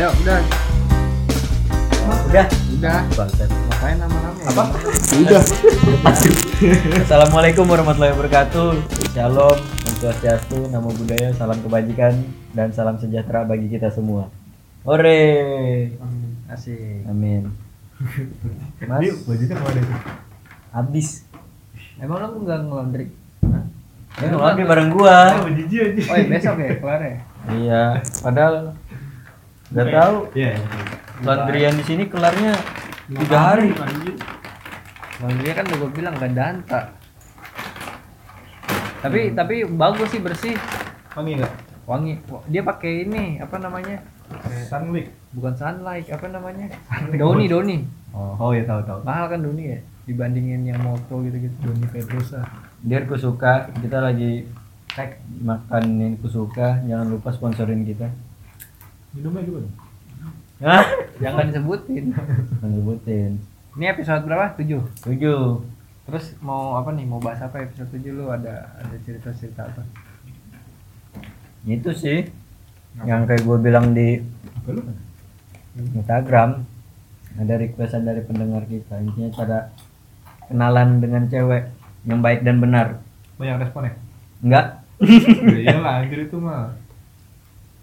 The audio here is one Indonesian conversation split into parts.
Ayo, udah. Udah. Udah. Bangsat. Ngapain nama-nama? Apa? Udah. Assalamualaikum warahmatullahi wabarakatuh. Shalom, Om Swastiastu, Namo Buddhaya, salam kebajikan dan salam sejahtera bagi kita semua. Ore. Asik. Amin. Ini Mas, bajunya ke mana itu? habis. Emang lu enggak ngelondri? Ya ngelondri bareng gua. Ah, baju aja. Oh, besok ya kelar ya? Iya, padahal nggak tahu Iya. laundryan di sini kelarnya tiga hari. Laundry kan udah gue bilang gak danta. Tapi tapi bagus sih bersih, Wangi enggak? wangi. Dia pakai ini apa namanya? Sunlight. Bukan sunlight, apa namanya? Doni, Doni. Oh. Oh iya tahu tahu. Mahal kan Doni ya? Dibandingin yang moto gitu-gitu. Doni Pedrosa. Biar kusuka, kita lagi tag makanin kusuka, jangan lupa sponsorin kita. Minumnya gimana? Hah? Jangan disebutin. Jangan sebutin. Ini episode berapa? 7. Tujuh. Terus mau apa nih? Mau bahas apa episode 7 lu ada ada cerita-cerita apa? Itu sih yang kayak gue bilang di Apa lu? Instagram ada requestan dari pendengar kita intinya cara kenalan dengan cewek yang baik dan benar Banyak respon ya? enggak Ya iyalah anjir itu mah.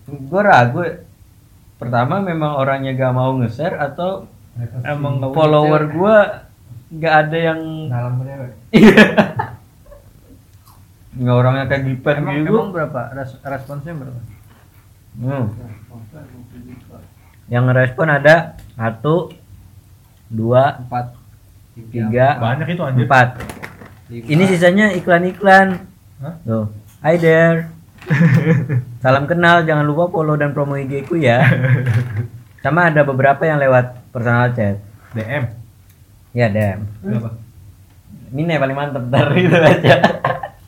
gue ragu pertama memang orangnya gak mau nge-share atau Emang follower gue gak ada yang dalam cewek. nggak orangnya kayak gipen Emang, gitu emang berapa? Res- responsnya berapa? Hmm. yang ngerespon ada satu dua 4 tiga Banyak itu anjir. empat ini sisanya iklan-iklan Hah? tuh hi there salam kenal jangan lupa follow dan promo IG ku ya sama ada beberapa yang lewat personal chat DM. ya Berapa? ini yang paling mantep ntar gitu aja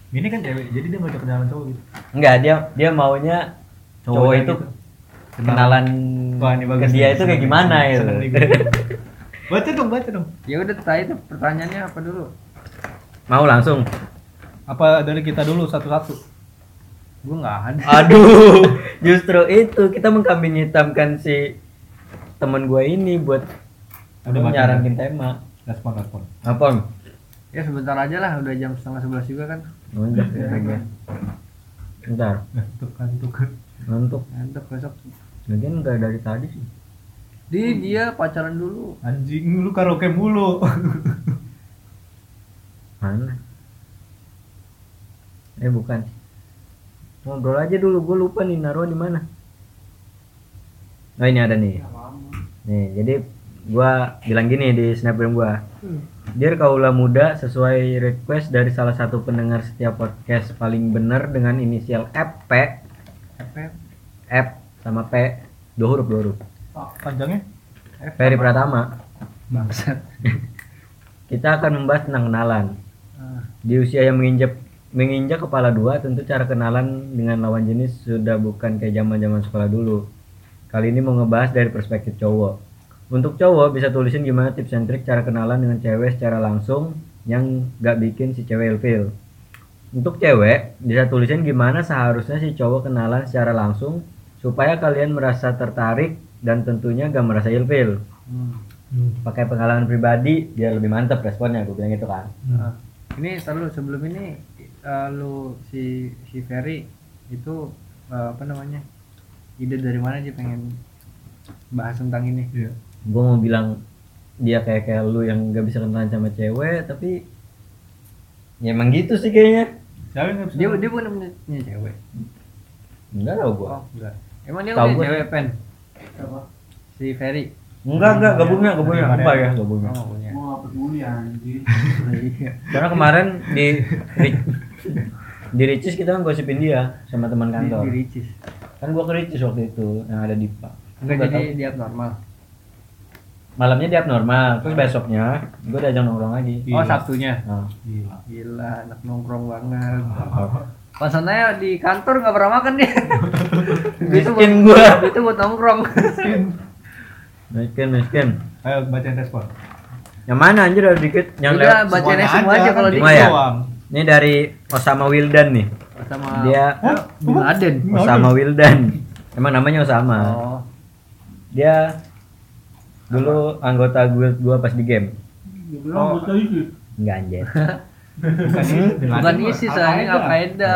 Ini kan cewek, jadi dia ngajak kenalan cowok gitu. enggak dia dia maunya cowok Cowoknya itu gitu. kenalan Wah, ini bagus ke nih, dia itu kayak gimana gitu gue. Baca dong, baca dong. Ya udah tadi itu pertanyaannya apa dulu? mau langsung Apa dari kita dulu satu-satu? Gue nggak ada. aduh justru itu kita mengkambing hitamkan si teman gue ini buat Ada nyaranin tema Respon, respon. apa Ya sebentar aja lah, udah jam setengah sebelas juga kan. Udah, ya, Bentar, Ngantuk, ngantuk. ngantuk. Mantap besok. Lagian enggak dari tadi sih. Di dia pacaran dulu. Anjing, lu karaoke mulu. Mana? Eh bukan. Ngobrol aja dulu, gue lupa nih naruh di mana. Oh ini ada nih. Nih, jadi gua bilang gini di snapgram gua. Dear kaula muda, sesuai request dari salah satu pendengar setiap podcast paling benar dengan inisial FP, Apa? F sama P, dua huruf dua huruf. Panjangnya? Ferry Pratama. Bangsat. Kita akan membahas tentang kenalan. Ah, Di usia yang menginjak menginjak kepala dua, tentu cara kenalan dengan lawan jenis sudah bukan kayak zaman-zaman sekolah dulu. Kali ini mau ngebahas dari perspektif cowok. Untuk cowok bisa tulisin gimana tips and trik cara kenalan dengan cewek secara langsung yang gak bikin si cewek ilfeel. Untuk cewek bisa tulisin gimana seharusnya si cowok kenalan secara langsung supaya kalian merasa tertarik dan tentunya gak merasa ilfeel. hmm. Pakai pengalaman pribadi biar lebih mantep responnya, gue bilang gitu kan. Ah. Ini selalu sebelum ini eh, lu si si Ferry itu eh, apa namanya? Ide dari mana sih pengen bahas tentang ini? Iya. gue mau bilang dia kayak kayak lu yang gak bisa kenalan sama cewek tapi ya emang gitu sih kayaknya Cewek. Dia dia bukan punya, cewek. enggak tau gue Oh, enggak. Emang dia punya cewek pen? Si Ferry. enggak enggak gak punya gak punya apa ya gak punya Oh, punya. Gak peduli anjir. Iya. karena kemarin di di Ricis kita kan gosipin dia sama teman Di, kantor di Ricis. kan gua ke Ricis waktu itu yang ada di Pak Enggak Gua jadi tahu. dia abnormal. malamnya dia abnormal terus besoknya gue diajak nongkrong lagi Oh, Gila. Sabtunya. nah, Gila. Gila, anak nongkrong banget. Pasannya di kantor nggak pernah makan dia. itu buat, miskin gua itu buat nongkrong. miskin miskin Ayo bacain respon. yang mana anjir ada dikit yang Udah lewat bacain Semuanya semua aja kalau di Semua ya? doang. Ini dari Osama Wildan nih. Sama dia Bin Laden. Osama Wildan. Emang namanya Osama. Oh, dia dulu anggota guild gua pas di game. Dia Oh. ISIS. enggak anjir. Bukan. ISIS anjing Al Qaeda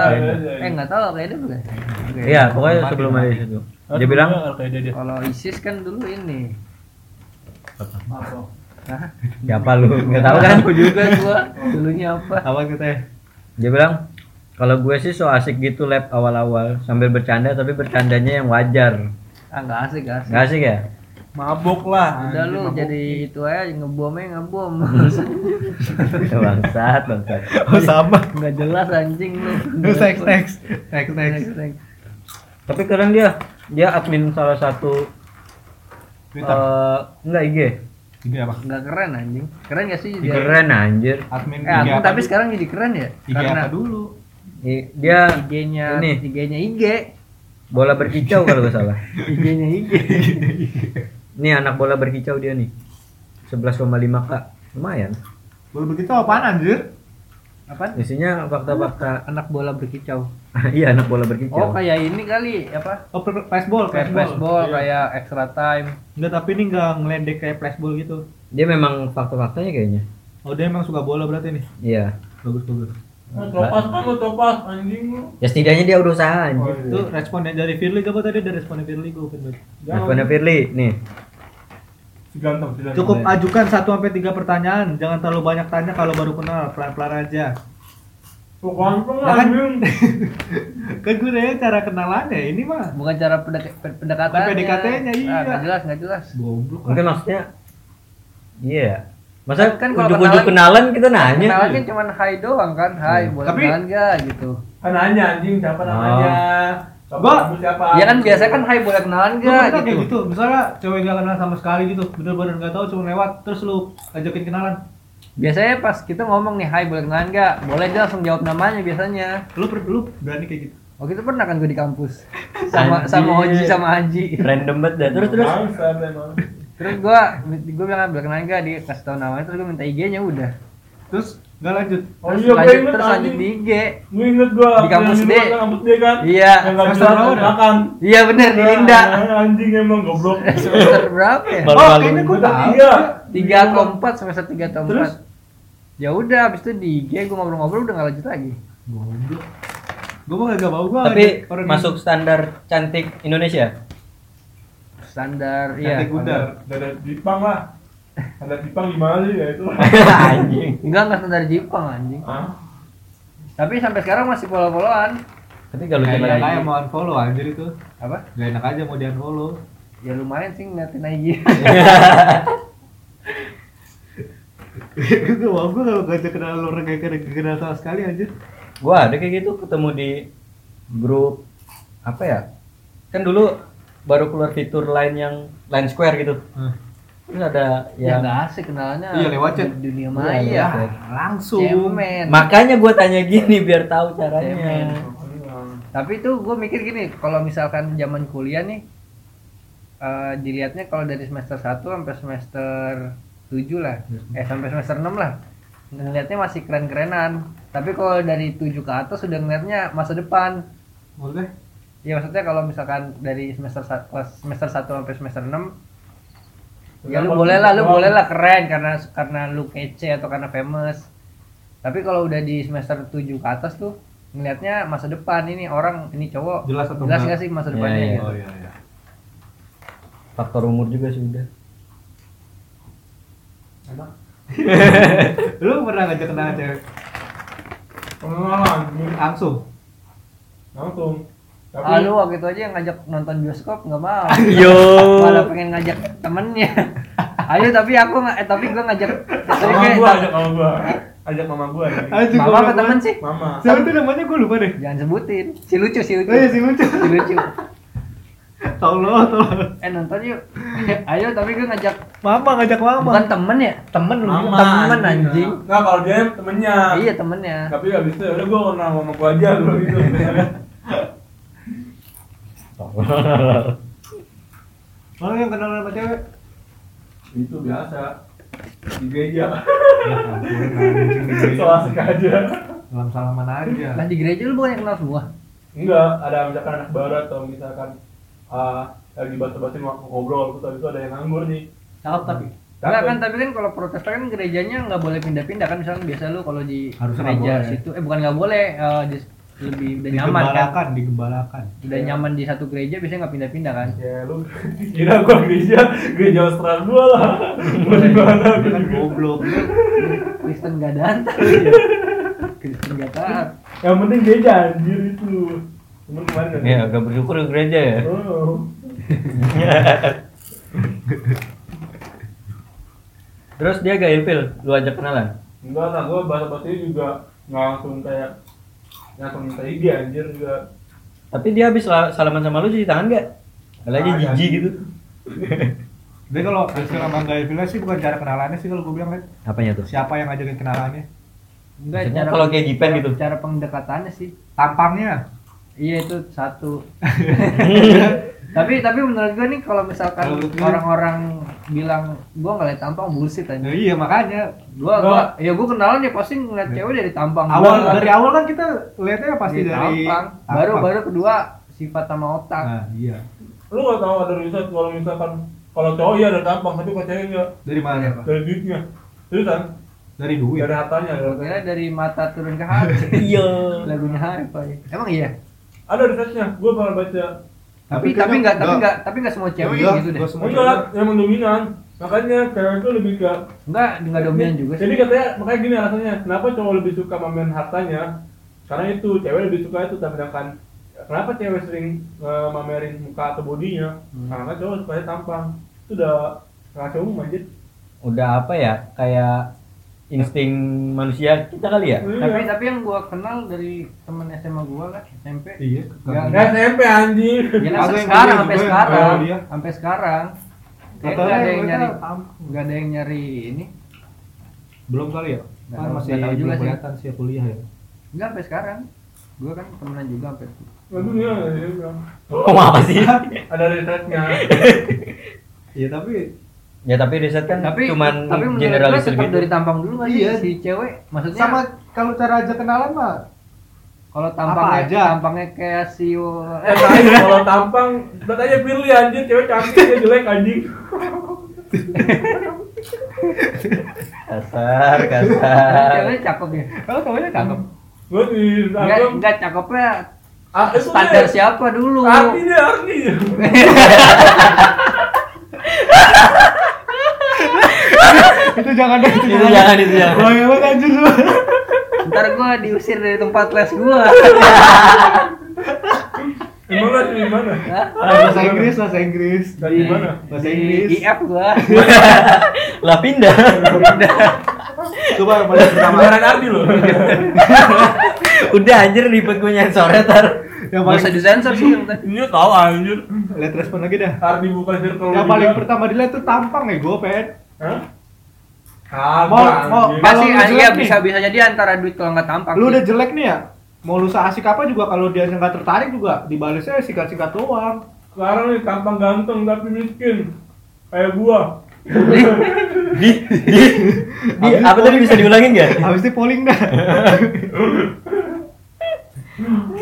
eh nggak tahu Al Qaeda bukan iya pokoknya sebelum ada itu. Dia bilang kalau ISIS kan dulu ini. Apa? Hah? siapa lu nggak tahu kan Aku juga gua dulunya apa Apa katanya? dia bilang kalau gue sih so asik gitu lab awal-awal sambil bercanda tapi bercandanya yang wajar ah nggak asik asik nggak asik ya Mabok lah. udah lu jadi itu aja ngebomnya ngebom bangsat bangsat Oh sama. nggak jelas anjing lu Next next next next. next. tapi keren dia dia admin salah satu Twitter. eh enggak IG Ini apa? nggak keren anjing keren gak sih jadi keren anjir Admin eh aku IG tapi dulu? sekarang jadi keren ya IG karena apa dulu? I- dia IG-nya Ini. IG-nya IG bola berkicau kalau gak salah IG-nya IG nih anak bola berkicau dia nih 11,5 k lumayan Baru begitu apaan anjir? Apa isinya fakta-fakta anak bola berkicau iya anak bola oh berkicau kayak ini kali apa Oh, flashball, kayak flashball. flashball Iya. kayak extra time Enggak, tapi ini enggak ngeledek kayak flashball gitu. dia memang fakta-faktanya kayaknya Oh, dia emang suka bola berarti nih. iya Bagus, bagus. Eh, topas kan lu topas anjing lu. ya setidaknya dia udah usaha Oh, anjir iya. Itu responnya dari Firly apa tadi? Dari responnya Firly gue Pana Firly nih Ganteng, si ganteng. Cukup ajukan 1 sampai 3 pertanyaan. Jangan terlalu banyak tanya kalau baru kenal, pelan-pelan aja. Tuh ganteng Lah kan-. Kan gue nanya cara kenalannya, ini mah bukan cara pendek pendekatan Tapi PDKT-nya, iya. nggak jelas nggak jelas goblok. mungkin maksudnya iya masa Kan kalau ujuk-ujuk kenalan kita nanya kenalan kan cuma hai doang kan hai boleh Tapi- kenalan nggak gitu Kan nanya anjing siapa namanya. Siapa Kamu siapa? ya kan biasa kan hai boleh kenalan nggak pernah kayak gitu gitu, misalnya cewek gak kenal sama sekali gitu, bener-bener gak tahu cuma lewat, terus lu ajakin kenalan. biasanya pas kita ngomong nih hai boleh kenalan nggak boleh dia langsung jawab namanya biasanya Lu per- lu berani kayak gitu. Oh itu pernah kan gue di kampus sama sama Anjir. Oji sama Haji. random banget dah terus terus. Terus gue gue bilang boleh kenalan nggak dia kasih tahu namanya terus gue minta IG-nya udah. Terus gak lanjut. Oh Terus iya gue lanjut, inget terus lanjut di IG. Gue inget gue. Di kampus D. Kampus D kan. Iya. Yang gak Semester bisa makan. Iya bener di Linda. Anjing emang goblok. Semester berapa ya? Baru Oh, kayaknya gue Udah tahu. tiga. Tiga atau empat semester tiga atau Terus? empat. Ya udah abis itu di IG gue ngobrol-ngobrol udah nggak lanjut lagi. Goblok. Gue mah gak mau gue. tapi masuk standar cantik Indonesia Standar Iya. iya. Udar. Ada Jepang lah. Ada Jepang gimana sih ya itu? anjing Enggak enggak standar Jepang anjing. Hah? Tapi sampai sekarang masih follow-followan. tapi kalau Gak kita enak lagi aja mau unfollow anjir itu. Apa? Gak enak aja mau di unfollow. Ya lumayan sih ngeliatin IG. gue mau gue kalau gak kenal lu orang kayak gak kenal sama sekali anjir. gua ada kayak gitu ketemu di grup apa ya kan dulu baru keluar fitur lain yang line square gitu Hmm. Terus ada Ya yang nggak asik kenalannya. Iya, lewat chat. di Dunia Iya, maya. chat. Langsung. Cemen. makanya gua tanya gini biar tahu caranya Cemen. Tapi itu gue mikir gini, kalau misalkan zaman kuliah nih, eh, dilihatnya kalau dari semester 1 sampai semester 7 lah, eh sampai semester 6 lah, ngelihatnya masih keren-kerenan. Tapi kalau dari 7 ke atas sudah ngelihatnya masa depan. Maksudnya? Ya maksudnya kalau misalkan dari semester sa- kelas semester 1 sampai semester 6 ya lu boleh lah, lu boleh lah keren karena karena lu kece atau karena famous. Tapi kalau udah di semester 7 ke atas tuh ngelihatnya masa depan ini orang ini cowok Jelas atau jelas enggak? nggak sih masa Iya, depannya iya. gitu. Oh iya iya. faktor umur juga sih udah Enak. Lu pernah ngajak kenalan cewek? Anjing. Langsung. Langsung. Tapi Ah, lu waktu itu aja yang ngajak nonton bioskop nggak mau. yo Malah pengen ngajak temennya. Ayo tapi aku nggak, eh, tapi gua ngajak. Mama kayak- gua ajak mama gua. Ajak mama gua. Anjing, Mama apa temen sih? Mama. Siapa tuh namanya gue lupa deh. Jangan sebutin. Si lucu, si lucu. Oh iya si lucu. Si lucu. Tolong, tolong. Eh nonton yuk. Ayo tapi gue ngajak Mama ngajak mama. bukan temen ya? Temen lu. Mama. Temen anjing. Enggak kalau dia temennya. Iya temennya. Tapi habis itu udah gua kenal mama gua aja dulu gitu. Mana yang kenal sama cewek? itu biasa di gereja. Ya ampun, anjing di gereja. So asik aja. Salam salaman aja. Lah di gereja lu bukan yang kenal semua. Enggak, ada misalkan anak baru atau misalkan uh, lagi basa-basi waktu ngobrol terus habis itu ada yang nganggur nih Cakep tapi. Enggak kan tapi kan kalau protestan kan gerejanya nggak boleh pindah-pindah kan misalnya biasa lu kalau di Harusnya nggak gereja boleh. situ eh bukan nggak boleh eh, di- lebih udah nyaman kan? Digembalakan, digembalakan. udah nyaman di satu gereja biasanya nggak pindah-pindah kan? Ya lu kira gua gereja gereja Australia gua lah. Mau di mana Dia kan goblok. Kristen gak dantar Kristen gak taat yang penting gereja anjir itu. Temen kemarin kan? Ya, agak bersyukur ke gereja ya. oh. Terus dia gak ilfil, lu ajak kenalan. enggak lah gua bahasa-basi juga nggak langsung kayak langsung minta IG anjir juga Tapi dia habis sal- salaman sama lu cuci tangan gak? Kalau aja Ah, jijik gitu. Dia kalau istilah mangga Evila sih bukan cara kenalannya sih kalau gue bilang kan. Apanya tuh? Siapa yang ngajakin kenalannya? Enggak Maksudnya kalau kayak Gipen gitu. cara pendekatannya sih Tampangnya. iya itu satu tapi tapi menurut gua nih kalau misalkan orang-orang bilang gua nggak liat tampang bullshit aja Nah, iya makanya gua gua ya gua kenalan ya pasti ngeliat cewek dari tampang awal doang. dari awal kan kita lihatnya pasti Dari dari tampang. baru baru kedua sifat sama otak Nah, iya. lu nggak tahu ada riset kalau misalkan kalau cowok iya ada tampang tapi kalau cewek enggak Dari mana? Pak? dari duitnya terus kan Dari duit. dari hartanya Gua kira dari mata turun ke hati Iya. lagunya Hi-Fi emang iya ada risetnya gua pernah baca tapi Tapi tapi kan nggak tapi nggak- tapi nggak semua cewek Iya, gitu deh. semua enggak yang mendominan makanya cewek itu lebih ke nggak nggak dominan juga jadi sih. katanya makanya gini alasannya kenapa cowok lebih suka mamen hartanya? Karena itu cewek lebih suka itu tampilkan kenapa cewek sering eh, mamerin muka atau bodinya? Hmm. karena cowok sukanya tampang. Itu udah rahasia umum anjir. Udah apa ya? Kayak insting manusia kita kali ya? tapi Iya. tapi yang gua kenal dari temen SMA gua kan SMP Iya. Nggak- Nggak SMP anjir Ya kan yang sekarang sampai sekarang, sampai sekarang. Kayak nggak ada yang nyari, nggak ada yang nyari ini. Belum kali ya? Kan masih tahu juga sih. kelihatan sih ya kuliah ya. Nggak sampai sekarang. Gua kan temenan juga sampai. Waduh, iya, iya, iya. Kok apa sih? ada risetnya Iya tapi ya tapi riset kan Tapi cuman tapi generalisir gitu. dari tampang dulu nggak sih Iya. si cewek. Maksudnya sama kalau cara aja kenalan mah kalau tampangnya aja? tampangnya kayak si eh kalau tampang lihat aja Firly anjir cewek cantik dia jelek anjing Kasar, kasar. cewek cakep ya. kalau cowoknya cakep. gua di Enggak Instagram enggak cakepnya ah, itu standar deh. siapa dulu? Arti dia arti itu jangan deh itu Itu jangan itu jangan. Banget anjir semua. Ntar gua diusir dari tempat les gua. emang lah di mana? Bahasa Inggris, bahasa Inggris. dari mana Bahasa Di Inggris. IF gua. Lah pindah. Coba yang paling pertama. Beneran arti loh Udah anjir ribet gue nyensornya tar. Yang Nggak usah paling disensor sih yang tadi. ini tahu anjir lihat respon lagi dah. arti bukan circle Yang paling pertama dilihat tuh tampang ya gue pengen. Hah? Mau- Kagak, mau-. Pasti iya nih. bisa bisa jadi antara duit kalau nggak tampang. Lu sih. udah jelek nih ya. Mau lu seasik apa juga kalau dia nggak tertarik juga dibalesnya sikat-sikat doang. sekarang nih tampang ganteng tapi miskin kayak gua Di, di, di apa tadi bisa diulangin gak? Habis itu polling dah.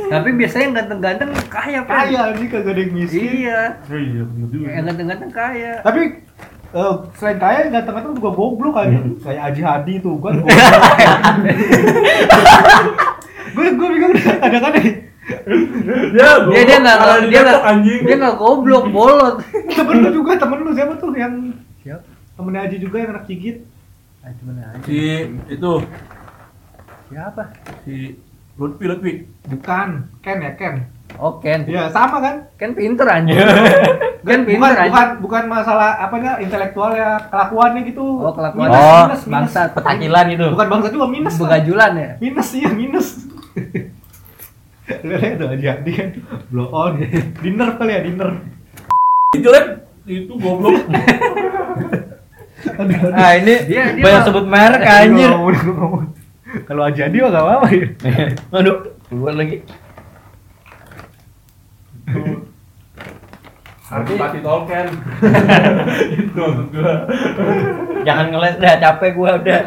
Tapi biasanya yang ganteng-ganteng kaya, Pak. Kaya anjing kagak ada yang miskin. Iya. iya Yang ganteng-ganteng kaya. Tapi eh, selain kaya ganteng-ganteng juga goblok aja. Kayak Aji Hadi tuh kan. Gue gue bingung kadang-kadang. dia Dia dia nggak dia nggak dia nggak goblok, bolot. Temen lu juga temen lu siapa tuh yang Siapa? temennya Aji juga yang anak cigit. Ah, cuman aja. si itu Siapa? si Lutfi Lutfi Bukan, Ken ya Ken. Oh, Ken. Iya sama kan? Ken pinter anjir. Ken bukan, pinter anjir. bukan bukan masalah apanya intelektual ya kelakuannya gitu. Oh, kelakuan. Minus, Oh, minus, minus. bangsat. Petakilan itu. Bukan bangsa juga minus. Begajulan ya. Minus iya minus. Lihat tuh Aji Hadi kan blow on. Dinner kali ya dinner. jelek itu goblok Aduh, aduh. Ah ini Dia- dia banyak sebut merek anjir. Kalau Aji Hadi mah gak apa-apa ya. Aduh, keluar lagi. Harus pasti tolken itu maksud gua Jangan ngeles dah, capek gua udah.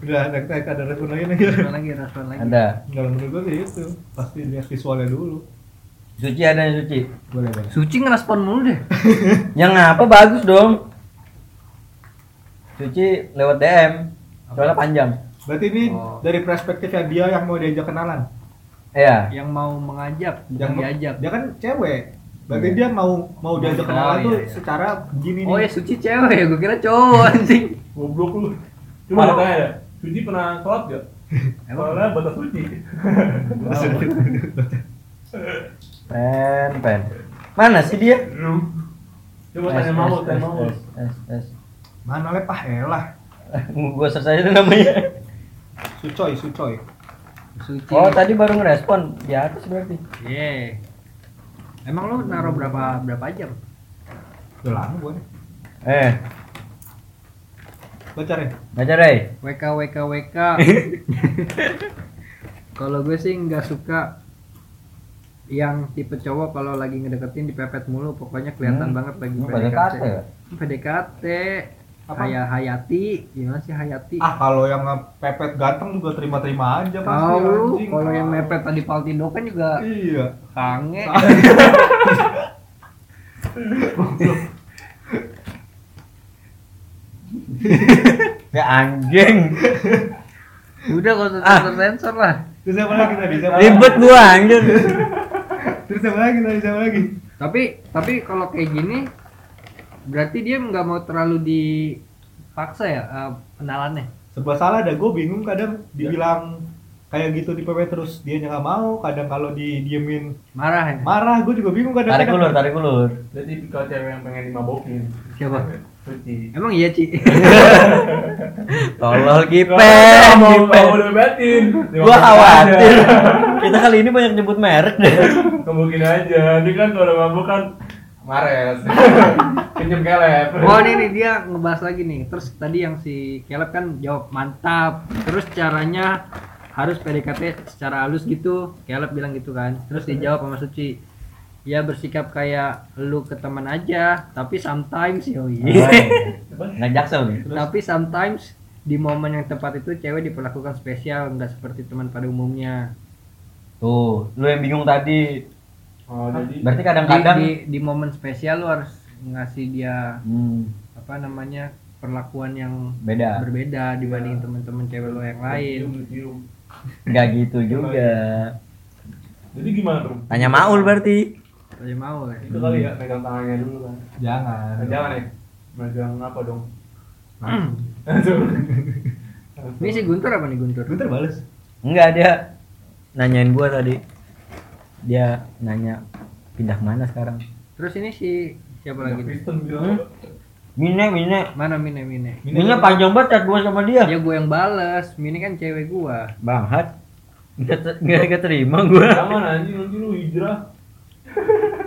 Udah naik naik ada respon lagi nih. Respon lagi, respon lagi. Ada. Kalau menurut gua sih itu pasti lihat visualnya dulu. Suci ada yang suci. Boleh, boleh. Suci ngerespon mulu deh. Yang apa bagus dong. Suci lewat DM. Soalnya panjang. Berarti ini Oh. dari perspektifnya dia yang mau diajak kenalan. Iya. Yang mau mengajak, bukan Yang diajak. Dia kan cewek. Berarti Iya. dia mau mau diajak Oh, kenalan iya, tuh iya. secara gini Oh nih. ya Suci cewek ya, gue kira cowok anjing. Goblok lu. Coba Kalau- tanya ya, Suci pernah sholat gak? Emang Soalnya batas suci. Pen, pen. Mana sih dia? Coba tanya mau, tanya mau. S, S, S. Mana lep ah elah. Gua search aja tuh namanya. Sucoy, sucoy. Suci. Oh, tadi baru ngerespon di atas berarti. Iya. Emang lu naruh berapa berapa jam? Udah lama nih. Eh, Baca deh. baca deh. WK WK WK. kalau gue sih nggak suka yang tipe cowok kalau lagi ngedeketin dipepet mulu pokoknya kelihatan Hmm. banget lagi Ini PDKT ya? PDKT Apa? kayak Hayati gimana sih Hayati Ah kalau yang ngepepet ganteng juga terima-terima aja pasti anjing. kalau yang mepet tadi Paltindo kan juga Iya. kange. Ya anjing. Udah kalau Ah. sensor sensor lah. Terus apa lagi tadi? Ribet gua anjir. Terus apa lagi tadi? Siapa lagi? Tapi tapi kalau kayak gini berarti dia nggak mau terlalu dipaksa ya eh, kenalannya. Serba salah dah, gue bingung kadang dibilang kayak gitu di PP terus dia nggak mau, kadang kalau didiemin Marah ya? marah, gue juga bingung kadang. Tarik ulur, tarik ulur. Jadi kalau cewek yang pengen dimabokin. Siapa? Suci. Emang iya, Ci? Tolol Gipen, mau Gipen. mau. Gua khawatir. Kita kali ini banyak nyebut merek deh. Kemungkinan aja. Ini kan kalau mabuk kan Mares. Pinjem kelep. Oh ini nih dia ngebahas lagi nih. Terus tadi yang si Caleb kan jawab mantap. Terus caranya harus PDKT secara halus gitu. Caleb bilang gitu kan. Terus dijawab sama Suci. Ya bersikap kayak lu ke teman aja, tapi sometimes yoi. Nggak jaksel nih. tapi sometimes di momen yang tepat itu cewek diperlakukan spesial, nggak seperti teman pada umumnya. Tuh, lu yang bingung tadi. Oh, jadi Berarti Di, kadang-kadang di, di momen spesial lu harus ngasih dia hmm, apa namanya perlakuan yang beda. berbeda dibanding teman-teman cewek lo yang lain. Nggak gitu juga. Jadi gimana tuh? Tanya Maul berarti. Saya mau ya. Itu kali ya pegang tangannya dulu kan. Jangan. Nah, jangan ya. Megang apa dong? Langsung. Langsung. Ini si Guntur apa nih Guntur? Bentar bales. Enggak dia nanyain gua tadi. Dia nanya pindah mana sekarang? Terus ini si siapa lagi? bilang. Mine, Mine. Mana Mine Mine? Mine panjang banget chat gua sama dia. Ya gue yang bales. Mine kan cewek gua. Banghat. Nggak nggak nggak terima gua. Jangan anjing nanti lu hijrah.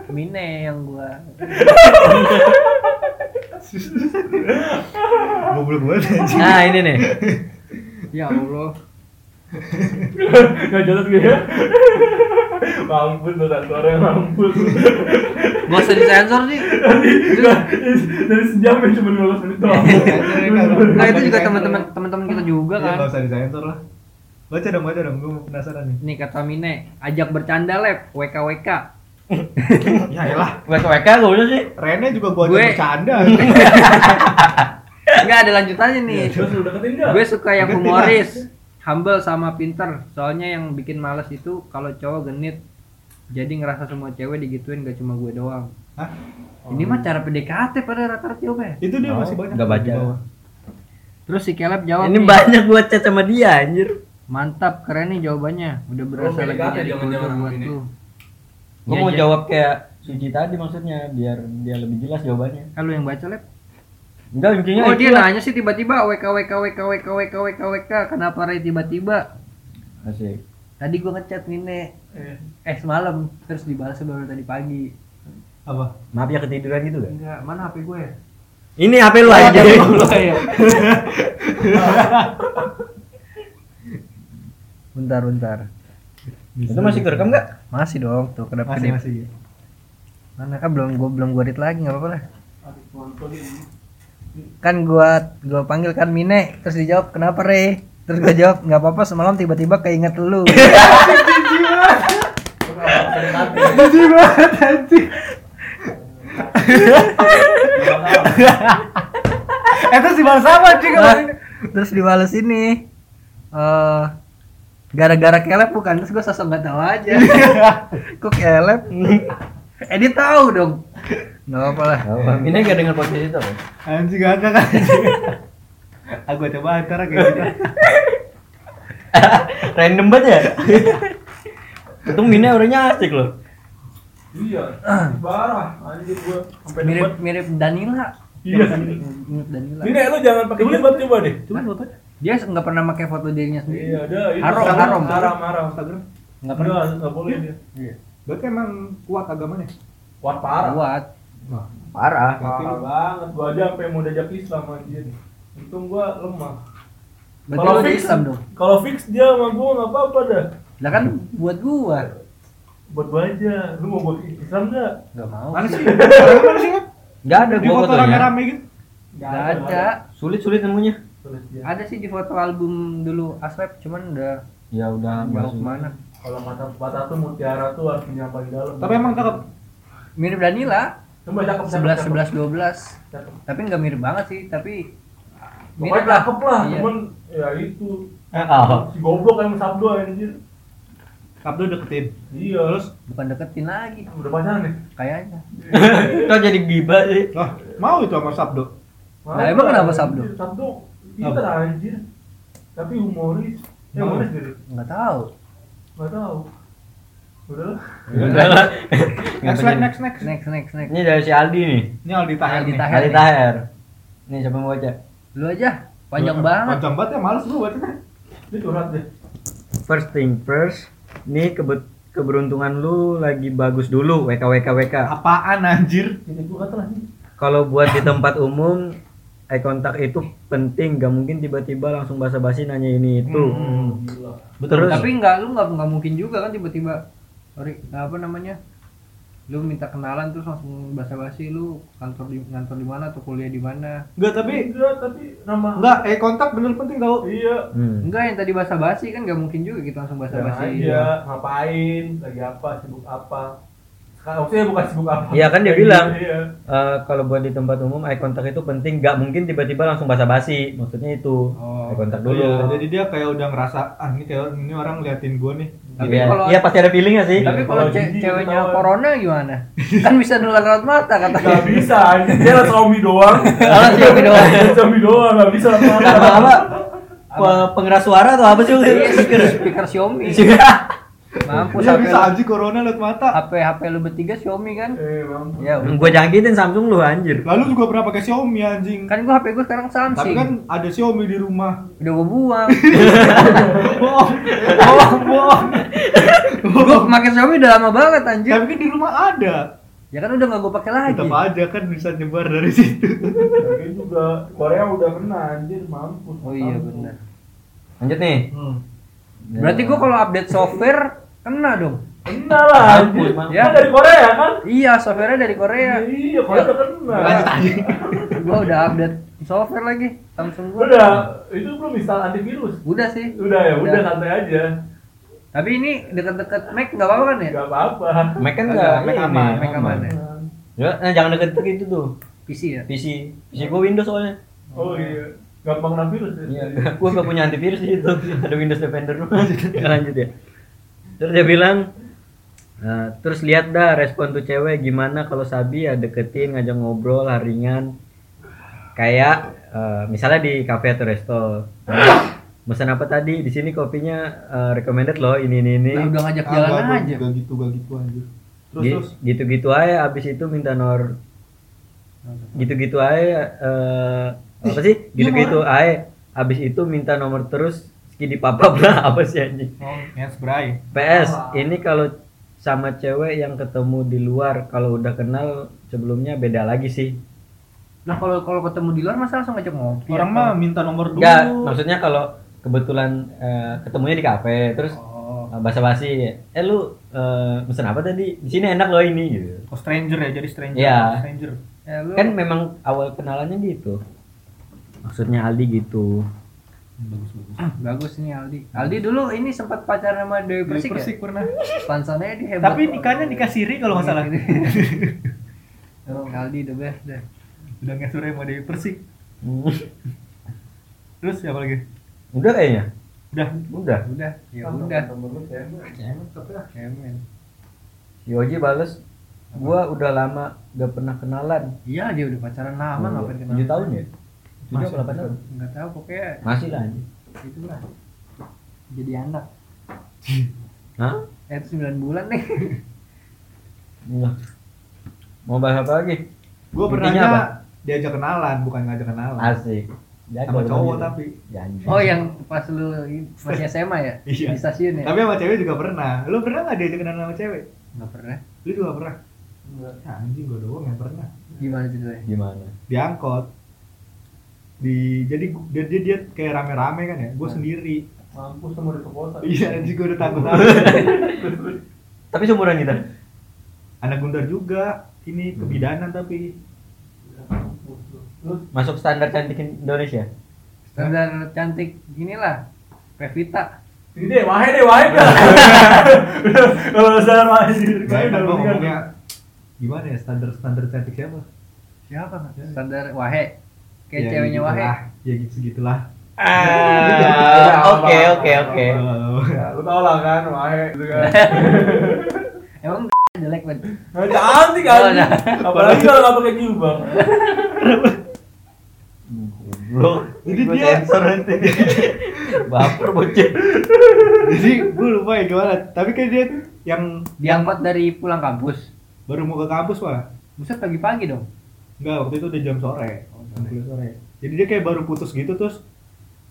Mine yang gua. Goblok banget anjing. Nah, ini nih. Ya Allah. Gak jelas gitu ya. Mampus lo satu orang mampus. Gak usah disensor sih. Dari sejam ya cuma 15 menit doang. Nah itu juga teman-teman teman-teman kita juga nggak kan. usah disensor lah. Baca dong, baca dong. Gue penasaran nih. Nih kata Mine, ajak bercanda lab, WK WK. Ya elah. WK WK gua udah sih. Rene juga gua Gue- ajak bercanda. Enggak ada lanjutannya nih. Gak? Gue suka yang humoris, humble sama pinter. Soalnya yang bikin males itu kalau cowok genit. Jadi ngerasa semua cewek digituin gak cuma gue doang. Hah? Ini mah cara PDKT pada rata-rata cewek. Itu dia Oh, masih banyak. nggak baca. di bawah. Terus si Caleb jawab Ini nih, banyak buat chat sama dia anjir. mantap keren nih jawabannya. Udah berasa Oh, lagi jadi kultur buat ini. lu. Gua Iya, mau jawab kayak Suci tadi maksudnya biar dia lebih jelas jawabannya. Lu yang baca lab. Enggak intinya Oh dia itulah. nanya sih tiba-tiba WK WK WK WK WK WK WK kenapa Ray tiba-tiba? Asik. Tadi gua ngechat Mine Eh, eh semalam terus dibalas baru tadi pagi. Apa? Maaf ya ketiduran gitu gak? Enggak, mana HP gue? Ini HP lu aja. bentar bentar. Itu masih kerekam enggak? Masih dong, tuh kedap Masih kedip. masih. Mana kan belum gua belum gua read lagi nggak apa-apa lah. Kan gua gua panggil kan Mine, terus dijawab kenapa Re? Terus gua jawab nggak apa-apa semalam tiba-tiba keinget lu. Terus PDKT. Jijik banget anjing. Itu sih bahasa apa anjing Lah, terus dibales ini eh gara-gara kelep bukan terus gue sosok nggak tahu aja kok kelep eh dia tahu dong nggak apa lah Ini gak dengan posisi itu. apa? Anjing gak ada kan. Aku coba antara kayak gitu. Random banget ya. Untung Mina orangnya asik loh. Iya, parah. Anjir gua sampai mirip debat. mirip Danila Iya. mirip Danila Ini lu jangan pakai jilbab coba deh. Coba foto. dia nggak pernah pakai foto dirinya sendiri Iya, ada itu. Haram, Haram, haram. haram, haram. Instagram. nggak pernah Enggak, enggak boleh dia. Iya. Berarti emang kuat agamanya. Wah, parah. buat Wah, Parah. Parah banget. Gua aja sampai mau diajak Islam anjir. Untung gua lemah. Kalau fix, Islam dong kalau fix dia sama gua enggak apa-apa dah. lah kan buat gua Buat gua aja. Lu mau gua Islam enggak? nggak mau mana sih. Mana sih? Ngat? Gak ada Di gua foto fotonya. rame-rame gitu. nggak ada Sulit-sulit nemunya. Tulis dia. ada sih di foto album dulu Aswep cuman udah Ya udah jauh ke mana Kalau mata mata tuh mutiara tuh harus punya paling dalam. Tapi emang cakep. mirip Danila sebelas sebelas cakep. dua belas tapi nggak mirip banget sih tapi Pokoknya cakep lah, Iya. cuman ya itu Oh. si goblok yang sabdo anjir. Abdul deketin. Iya, terus bukan deketin lagi udah pacaran nih. kayaknya Kok jadi gibah sih? Lah, mau itu sama Sabdo. Nah, emang kenapa Sabdo? Sabdo pintar anjir. Tapi humoris. Ya humoris gitu. nggak tahu Enggak tahu. Udah lah. Udah lah. Next, next, next, next. next next next Ini dari si Aldi nih. Ini Aldi Taher Aldi. Taher. Aldi nih. Taher. Nih siapa yang mau baca? lu aja panjang banget Panjang banget ya, males lu bacanya. Ini curhat deh. First thing first. Nih kebet keberuntungan lu lagi bagus dulu WK WK WK. Apaan anjir? Ini gua kata. Kalau buat di tempat umum eye contact itu penting, gak mungkin tiba-tiba langsung basa-basi nanya ini itu. Hmm. Gila. Terus tapi nggak lu nggak mungkin juga kan tiba-tiba sorry apa namanya lu minta kenalan terus langsung basa-basi lu kantor di kantor di mana atau kuliah di mana Enggak, tapi Enggak, tapi nama enggak, eh kontak bener penting tau. Iya. Hmm. enggak yang tadi basa-basi kan nggak mungkin juga gitu langsung basa-basi aja ngapain, lagi apa, sibuk apa. Maksudnya bukan sibuk apa. Iya, kan dia bilang. Iya. Eh, kalau buat di tempat umum eye contact itu penting, gak mungkin tiba-tiba langsung basa-basi. Maksudnya itu Oh. eye contact dulu. Iya, jadi dia kayak udah ngerasa ah ini kayak ini orang liatin gua nih. Tapi Iya, kalau- iya pasti ada feeling gak sih? tapi kalau Kalau ce- ceweknya ketahuan. corona gimana kan bisa nular lewat mata Gak katanya bisa, dia lah Xiaomi doang. Kalau Xiaomi doang. Xiaomi doang, gak bisa apa apa? Pe- Pengeras suara atau apa sih? Iya, speaker speaker Xiaomi mampus HP bisa lu- aja corona lewat mata. HP HP lu bertiga Xiaomi kan Eh, mampus. ya. Gua jangkitin Samsung lu anjir. Lalu juga pernah pakai Xiaomi anjing. kan gua HP gua sekarang Tapi Samsung kan ada Xiaomi di rumah. udah gua buang Bohong, bohong, bohong. gua pakai Xiaomi udah lama banget anjir Tapi kan di rumah ada. ya kan udah nggak gua pakai lagi Tetap aja kan bisa nyebar dari situ. Lagi juga Korea udah kena anjir, mampus. oh iya benar Lanjut nih. Hmm. berarti gua kalau update software kena dong Kena lah Ya. Kan dari Korea kan? iya softwarenya dari Korea Iya, Korea udah kena. Lanjut aja. gua udah update software lagi Samsung gua Udah, itu belum install antivirus. udah sih Udah ya, udah Udah. santai aja. tapi ini deket-deket Mac nggak apa-apa kan ya Gak apa-apa. Mac kan Agak, enggak Mac ini, aman, Mac aman ya Ya, nah, jangan deket-deket gitu tuh. PC ya PC. PC gua Windows soalnya. Oh iya, gampang kena virus ya. Iya, gua gak punya antivirus di situ. Ada Windows Defender Ya, lanjut ya. Terus dia bilang "Nah, terus lihat dah respon tuh cewek gimana kalau Sabi ya deketin ngajak ngobrol haringan kayak eh, misalnya di cafe atau resto. Pesan apa tadi? Di sini kopinya eh, recommended loh ini ini ini. Lah, udah ngajak Ah, jalan gak, aja. Gak gitu, gak gitu anjir. Terus Gi- terus. gitu-gitu aja abis itu minta nor. Gitu-gitu aja eh, apa sih? Gitu-gitu aja abis itu minta nomor terus skidi papa lah apa sih anjing Oh, hands bray. PS ini kalau sama cewek yang ketemu di luar kalau udah kenal sebelumnya beda lagi sih Nah kalau kalau ketemu di luar masa langsung ngajak ngopi? Orang mah minta nomor dulu. enggak maksudnya kalau kebetulan eh, ketemunya di kafe terus Oh. eh, basa-basi eh lu eh, pesen apa tadi di sini enak loh ini gitu Oh, stranger ya, jadi stranger. Iya. Stranger. Ya, lu, kan memang awal kenalannya gitu maksudnya Aldi gitu bagus bagus Bagus nih Aldi. Aldi dulu ini sempat pacaran sama Dewi Persik, Persik ya? pernah Pansonnya di hebat. tapi nikahnya nikah siri kalau nggak salah Oh, Aldi the best deh. udah nggak sore sama Dewi Persik Hmm. terus siapa lagi Udah kayaknya. udah Udah. Udah, ya udah. Cemen, tapi lah. Cemen. Si Oji bales, gua udah lama gak pernah kenalan. Iya dia udah pacaran lama ngapain kenal. 7 tahun ya? 7 Masih apa 8 tahun? Enggak tahu pokoknya Masih lah itulah. Jadi anak. Hah? Eh itu 9 bulan nih. Enggak. Mau bahas apa lagi? gue pernahnya apa? diajak kenalan bukan ngajak kenalan Asik. sama Jago cowok gitu. tapi Ya, anjing. Oh yang pas lu masih SMA ya? Iya. Di stasiun ya? tapi sama cewek juga pernah lu pernah nggak diajak kenalan sama cewek Enggak pernah. lu juga pernah ya, anjing gue doang yang pernah Gimana ceritanya? Gimana? diangkot di jadi dia dia, dia kayak rame-rame kan ya gue sendiri Mampus sama di kota. iya anjing gue udah takut Tapi seumuran kita. anak gundar juga ini kebidanan tapi Masuk standar cantik Indonesia. Standar cantik inilah Pevita. ini deh, wahe deh, wahe dah. Kalau saya masih ngomongnya gimana ya standar standar cantik siapa Siapa? Standar Wahe. Kayak Ya, ceweknya gitu Wahe. lah. ya gitu segitulah Ah, Oke, oke, oke. Ya, lu tau lah kan, wahe gitu kan. Emang jelek banget. Nah, cantik Oh, kan. Apalagi kalau nggak pakai jilbab. Bro, Jadi gua dia- sensor nanti. Baper bocil. jadi gue lupa ya gimana tapi kan dia yang Diangkut dari pulang kampus. baru mau ke kampus malah Buset pagi-pagi dong. Enggak, waktu itu udah jam sore. Jam kuliah sore. Jadi dia kayak baru putus gitu terus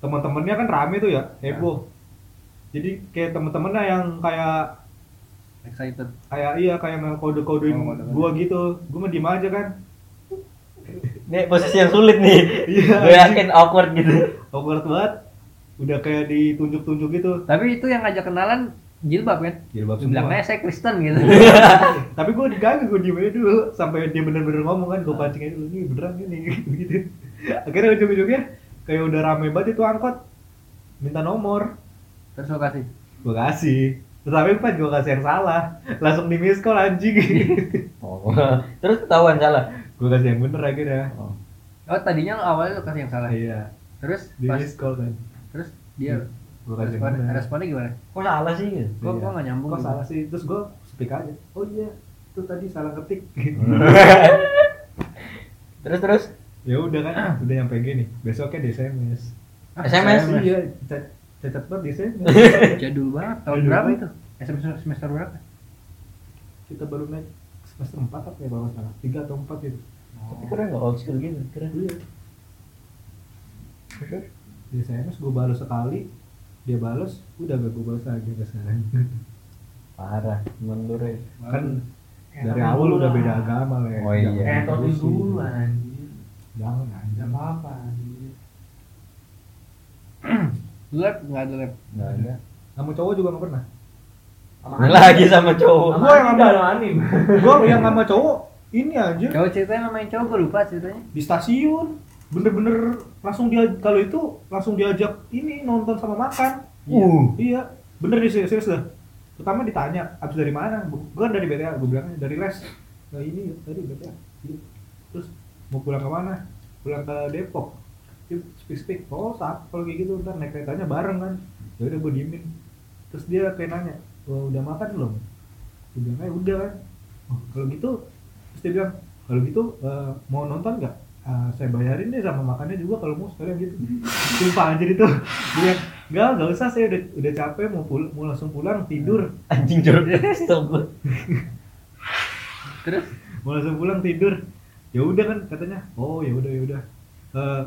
teman-temannya kan rame tuh ya, heboh. Jadi kayak teman-temannya yang kayak Excited. kayak iya kayak mau kode-kodein Oh, gua gitu. Gua mah diem aja kan. Nih posisi yang sulit nih. Iya. Gue yakin awkward gitu. Awkward banget. Udah kayak ditunjuk-tunjuk gitu. Tapi itu yang ngajak kenalan jilbab kan? Jilbab Lu bilang semua. aja saya Kristen gitu. Tapi gua diganggu, gua diem aja dulu sampai dia bener-bener ngomong kan, gua pancing aja dulu nih beneran ini gitu. Akhirnya ujung-ujungnya kayak udah rame banget itu angkot. Minta nomor. Terus lo kasih. Gua kasih. Terus tapi pas gua kasih yang salah, langsung di miss call anjing. Oh. Terus ketahuan salah. gua kasih yang bener akhirnya. Oh. Oh tadinya awalnya lo kasih yang salah. Iya. Terus Di miss call kan. terus dia Gua kasih yang respon, bener. responnya gimana? Kok salah sih gitu? Kok kok nggak nyambung? Kok gitu? salah sih? Terus gua speak aja. Oh iya, itu tadi salah ketik. terus terus ya udah kan, udah nyampe gini. Besoknya di SMS. Ah, SMS? Iya, ca- cacat banget di SMS. Jadul banget. Tahun Jadul berapa itu? Semester semester berapa? Kita baru naik semester 4 apa ya kalau salah? 3 atau 4 gitu. Tapi keren nggak old school gitu keren. Iya. Di SMS gua balas sekali, dia balas, udah gak gua balas lagi ke sekarang. Parah, menurut kan dari awal udah beda agama lah ya. Oh iya. Eh, terusin. dulu anjir. Jangan Enggak anjing. apa-apa anjir. Lab nggak ada lab. Nggak ada. Sama cowok juga gak pernah. Sama lagi sama cowok. Sama Gua yang sama- sama anim. Gua yang sama cowok ini aja Cowok ceritanya namanya cowok gue lupa ceritanya. di stasiun bener-bener langsung dia kalau itu langsung diajak ini nonton sama makan. Uh. Iya, bener nih serius, serius dah. Pertama ditanya, abis dari mana? Gue dari BTA, gue bilangnya dari les. Nah ini tadi BTA. Iya. Terus mau pulang ke mana? Pulang ke Depok. Speak speak. Oh, sap. Kalau kayak gitu ntar naik keretanya bareng kan. Ya udah gue diemin. Terus dia kayak nanya, oh, udah makan belum? Gue bilang, eh udah kan. Oh, kalau gitu, terus dia bilang, kalau gitu eh, mau nonton nggak? Ah, saya bayarin deh sama makannya juga kalau mau sekalian gitu. Sumpah anjir itu. Dia Enggak, enggak usah saya udah udah capek mau pul mau langsung pulang tidur. Anjing jorok stop gua. Terus Mau langsung pulang tidur. Ya udah kan katanya. Oh, ya udah ya udah. Eh,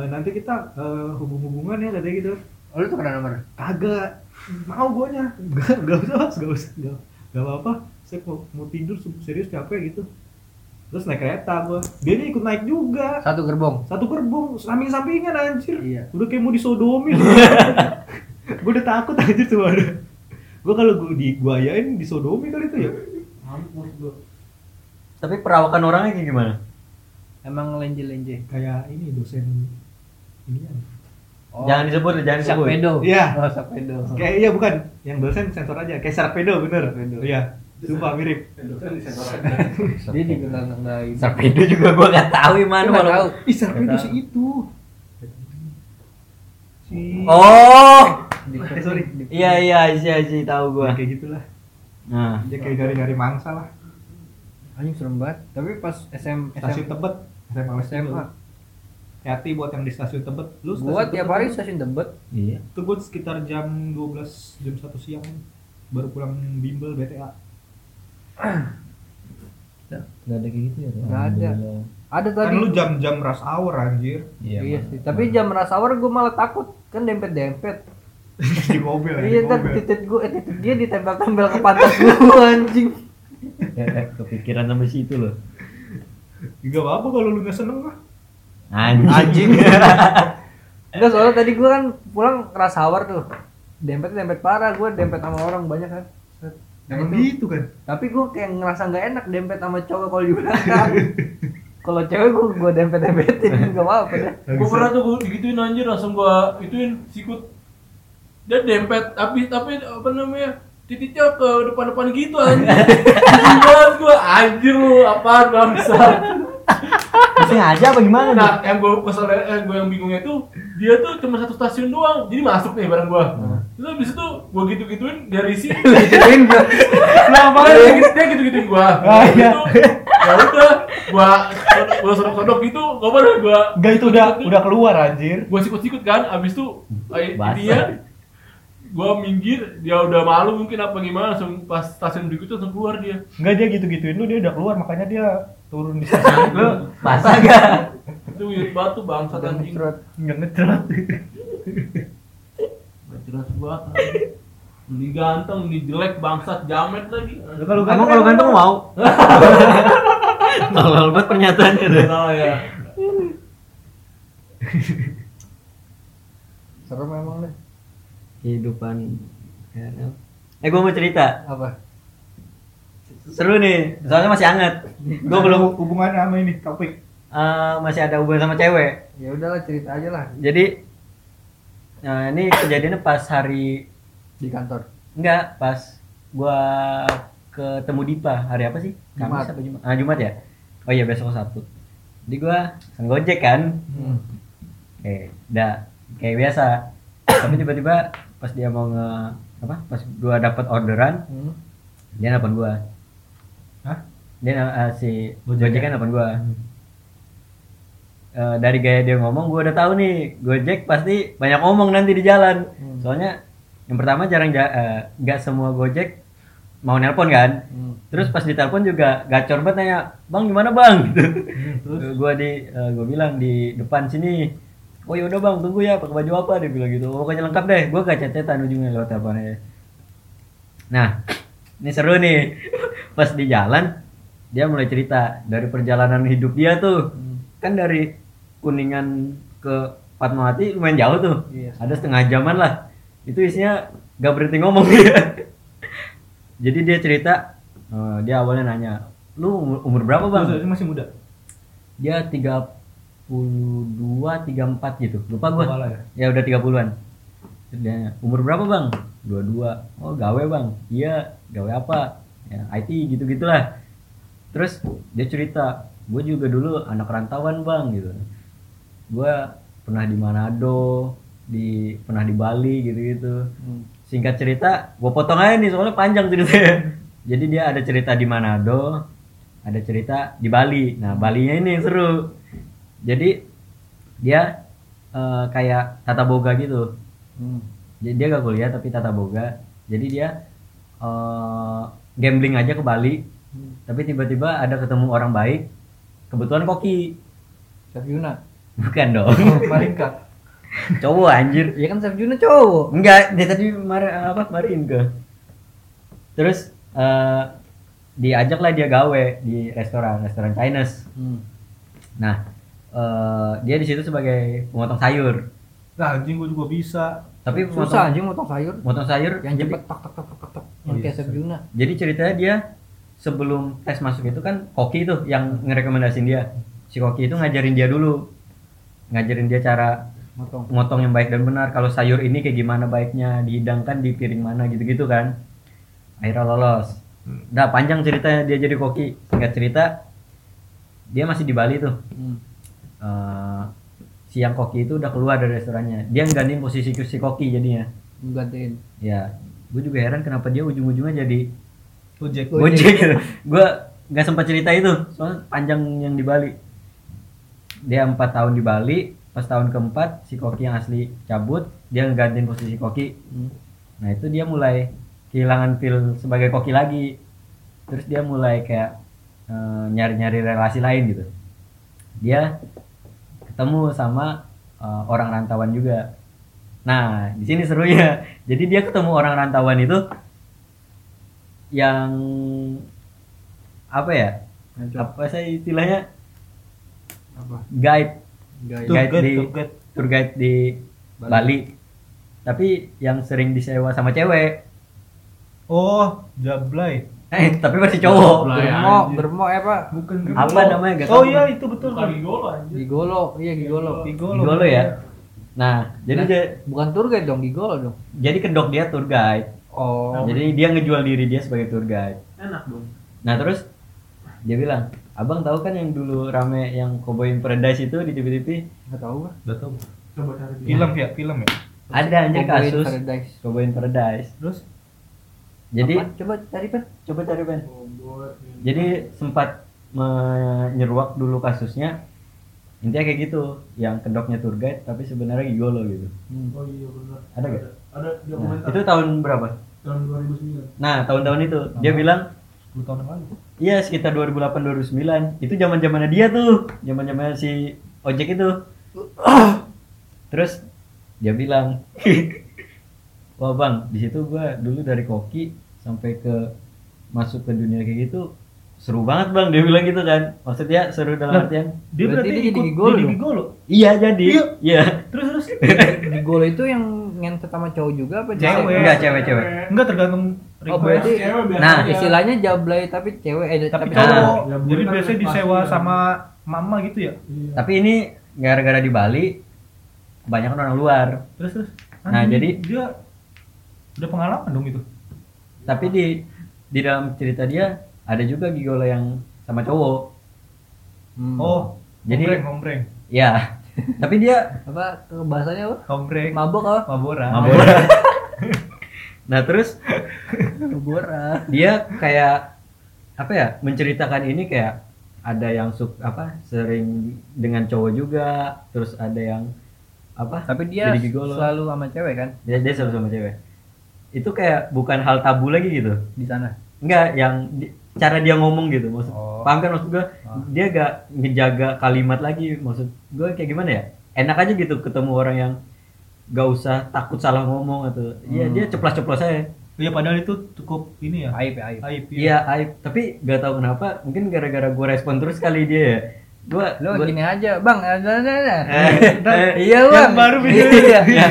eh, nanti kita eh, hubung-hubungan ya katanya gitu. oh, lu tuh kena nomor. Kagak mau guanya. Enggak, enggak usah, Mas. enggak usah. Enggak, enggak apa-apa. Saya mau, mau tidur serius capek gitu. Terus naik kereta gua. Dia ikut naik juga. Satu gerbong. Satu gerbong samping-sampingan anjir. Iya. Udah kayak mau disodomin. gue udah takut anjir cuma ada. Gue kalau gue diguayain disodomi kali itu ya. Mampus gua. Tapi perawakan orangnya kayak gimana? Emang lenje-lenje. Kayak ini dosen ini ya. Oh. Jangan disebut, jangan disebut. Sakpedo. Iya. Oh, Sakpedo. Kayak iya bukan, yang dosen sensor aja, kayak Sarpedo bener. Sarpedo. Iya. Sumpah mirip. Dia juga nggak nggak ini. Sarpedo juga gua nggak tahu gimana kalau. tahu. Ih, Sarpedo sih itu. Si Oh, Eh, sorry. iya iya iya sih tahu gua. Ya, kayak gitulah. Nah, Dia kayak dari-dari mangsa lah. Anjing serem banget. Tapi pas SM Stasiun Tebet, SMA SMA. Hati buat yang di stasiun Tebet. Lu stasiun tiap Tebet hari kan? stasiun Tebet. iya. Itu gue sekitar jam 12 jam 1 siang baru pulang bimbel BTA. Nggak ada kayak gitu ya? Nggak ada. Ada Kan tadi. lu jam-jam rush hour anjir. Iya, Iya sih. Tapi jam rush hour gue malah takut. Kan dempet-dempet. di mobil ya, Iya kan mobil. titik gue, eh, titik dia ditempel-tempel ke pantat gue anjing. Eh, eh, kepikiran sampai situ loh. Gak apa-apa kalau lu gak seneng mah. Anjing. Enggak soalnya tadi gue kan pulang rush hour tuh. Dempet dempet parah, gue dempet sama orang banyak kan. Nah, itu. gitu kan? Tapi gue kayak ngerasa nggak enak dempet sama cowok kalau di belakang. kalau cewek gue gue dempet dempetin nggak apa-apa deh. Gue pernah tuh gue digituin anjir langsung gua ituin sikut. Dia dempet tapi tapi apa namanya? Titiknya ke depan-depan gitu anjir. Gimana gua anjir lu apaan bangsa. Sengaja apa gimana? Nah, yang gue kesel eh, gue yang bingungnya tuh dia tuh cuma satu stasiun doang. Jadi masuk nih bareng gua. Terus habis itu gua gitu-gituin dia risih. Gituin gue. Nah, makanya dia, gitu- dia gitu-gituin gua. Ah, Habis iya. itu, ya udah, gua gua sodok-sodok gitu, gak apa gua Enggak itu udah udah keluar anjir. gua sikut-sikut kan, abis itu dia gua minggir, dia udah malu mungkin apa gimana, langsung pas stasiun berikutnya langsung keluar dia. Enggak dia gitu-gituin lu dia udah keluar makanya dia turun di stasiun Lu basah gak? Itu weird banget tuh bangsa anjing. Enggak ngecerat. Jelas banget. Ini ganteng, ini jelek, bangsat, jamet lagi. Kalau Kamu kalau ganteng mau? Tolol banget pernyataannya tuh. Salah ya. Serem emang deh. Kehidupan ya, Eh gua mau cerita. Apa? Seru nih, soalnya masih hangat. Gua belum hubungannya sama ini topik. eh, masih ada hubungan sama cewek. Ya udahlah cerita aja lah Jadi nah, ini kejadiannya pas hari di kantor. enggak pas gua ketemu Dipa hari apa sih? Jumat. Kamis apa Jumat? Ah Jumat ya. Oh iya besok Sabtu. Jadi gua sang gojek kan. Hmm. Oke, udah kayak biasa. Tapi tiba-tiba pas dia mau nge apa? Pas gua dapat orderan, Hmm. dia nelpon gua. Hah? Dia eh, si Gojek Gojek kan nelpon gua. Eh, dari gaya dia ngomong gua udah tahu nih Gojek pasti banyak ngomong nanti di jalan. Hmm. Soalnya yang pertama jarang ja- eh, nggak semua Gojek mau nelpon kan. Hmm. Terus pas ditelepon juga gacor banget nanya, "Bang, gimana, Bang?" gitu. Terus Eh, gua di eh, gua bilang di depan sini oh ya udah bang tunggu ya pakai baju apa dia bilang gitu pokoknya lengkap deh gua gak cecetan ujungnya lewat teleponnya nah ini seru nih pas di jalan dia mulai cerita dari perjalanan hidup dia tuh Hmm. Kan dari kuningan ke Fatmawati lumayan jauh tuh. Iya. ada setengah jaman lah. Itu isinya gak berhenti ngomong. Dia jadi dia cerita eh, dia awalnya nanya lu umur, umur berapa bang? Terus, masih muda. dia 32 34 gitu. Lupa gua. Ya. ya udah 30-an Terus dia umur berapa bang? 22 oh gawe bang. Iya. Gawe apa? Ya IT gitu gitulah terus dia cerita gue juga dulu anak rantauan bang gitu. Gue pernah di Manado di pernah di Bali gitu gitu Hmm. singkat cerita gue potong aja nih soalnya panjang ceritanya. Jadi dia ada cerita di Manado ada cerita di Bali. Nah Balinya ini yang seru. Jadi dia eh, kayak tata boga gitu. Hmm. jadi dia gak kuliah tapi tata boga. Jadi dia eh, gambling aja ke Bali. Hmm. tapi tiba-tiba ada ketemu orang baik kebetulan koki Chef Yuna. bukan dong Marinka. cowok anjir Iya kan Chef Yuna cowok. Enggak, dia tadi mar apa kemarin ke. Terus eh diajaklah dia gawe di restoran, restoran Chinese. Hmm. Nah, eh dia di situ sebagai pemotong sayur. Nah, anjing gua juga bisa. Tapi Susah pemotong, anjing motong sayur. motong sayur Yang cepet tak tak tak tak tak. tak. Yang kayak Chef Yuna. jadi ceritanya dia sebelum tes masuk itu kan koki tuh yang ngerekomendasin dia. Si koki itu ngajarin dia dulu. Ngajarin dia cara Motong. motong yang baik dan benar kalau sayur ini kayak gimana baiknya dihidangkan di piring mana gitu-gitu kan akhirnya lolos udah panjang ceritanya dia jadi koki singkat cerita dia masih di Bali tuh Hmm. Eh, siang koki itu udah keluar dari restorannya dia nggantiin posisi si koki jadinya Gantiin. ya gue juga heran kenapa dia ujung-ujungnya jadi Gojek. gojek. Gue nggak sempat cerita itu soalnya panjang yang di Bali. Dia empat tahun di Bali pas tahun keempat si koki yang asli cabut dia ngegantiin posisi koki. Hmm. nah itu dia mulai kehilangan feel sebagai koki lagi. Terus dia mulai kayak eh, nyari-nyari relasi lain gitu. Dia ketemu sama eh, orang rantauan juga. Nah di sini serunya. Jadi dia ketemu orang rantauan itu yang apa ya apa saya istilahnya Apa? guide. Tour guide guide, di tour guide. tour guide di Bali. Bali. Tapi yang sering disewa sama cewek. Oh, Jablay. Eh, tapi masih cowok. Bermo, bermo eh apa? Bukan Apa namanya? Gak Oh iya itu betul Bukan kan. gigolo anjir. Gigolo, iya gigolo. Gigolo. Gigolo ya. Nah, jadi Nah, dia Bukan tour guide dong, gigolo dong. jadi kedok dia tour guide. Oh. Jadi dia ngejual diri dia sebagai tour guide. Enak dong. Nah, terus dia bilang, "Abang tahu kan yang dulu rame yang Cowboy in Paradise itu di TV-TV? Enggak tahu. Coba cari di- Film ya, film ya. Ada anjir Cowboy in kasus Paradise. Cowboy in Paradise. Terus Jadi Apaan? coba cari pen. coba cari pen. Cowboy in- Jadi sempat menyeruak dulu kasusnya. Intinya kayak gitu, yang kedoknya tour guide tapi sebenarnya gigolo gitu. Hmm. Oh iya benar. Ada nggak? Ada Nah, dokumenter. itu tahun berapa? Tahun 2009. Nah, tahun-tahun itu dia bilang 10 tahun yang lalu. iya sekitar 2008 2009. Itu zaman-zamannya dia tuh, zaman-zamannya si ojek itu. Terus dia bilang, "Wah, Bang, di situ gua dulu dari koki sampai ke masuk ke dunia kayak gitu seru banget bang dia bilang gitu kan maksudnya seru dalam Lah, artian Dia Berarti berarti, dia jadi ikut gigolo jadi dong? gigolo. iya jadi Iya. iya Terus terus. Gigolo itu yang ngentot sama cowok juga apa Cewek. enggak cewek-cewek Enggak tergantung Oh, request. berarti Cewek Nah, istilahnya jablay tapi cewek eh tapi tapi Nah. cowok. Ya, Jadi kan biasanya pasti disewa ya. sama mama gitu ya. Iya. tapi ini gara-gara di Bali banyak orang luar Terus terus. Nah, Anjing, jadi- dia udah pengalaman dong itu. tapi di di dalam cerita dia ada juga gigolo yang sama cowok Hmm. Oh, Jadi- hombreng, hombreng. ya tapi dia apa bahasanya apa? Hombreng. Mabok apa? Mabora. mabuk nah terus Mabora. dia kayak apa ya menceritakan ini kayak ada yang suk apa sering dengan cowok juga terus ada yang apa Tapi dia jadi gigolo selalu sama cewek kan dia, dia selalu sama cewek itu kayak bukan hal tabu lagi gitu di sana. enggak yang di- cara dia ngomong gitu maksud Oh. paham kan maksud gue Ah. dia gak ngejaga kalimat lagi maksud gue kayak gimana ya enak aja gitu ketemu orang yang gak usah takut salah ngomong atau iya Hmm. dia ceplas-ceplos aja Iya padahal itu cukup ini ya. Aib ya aib. Aib. ya. iya aib tapi gak tahu kenapa mungkin gara-gara gue respon terus kali dia ya gue Lo gini aja, Bang. Ada ada ada. Eh, eh, Iya, Bang. yang baru video. Iya.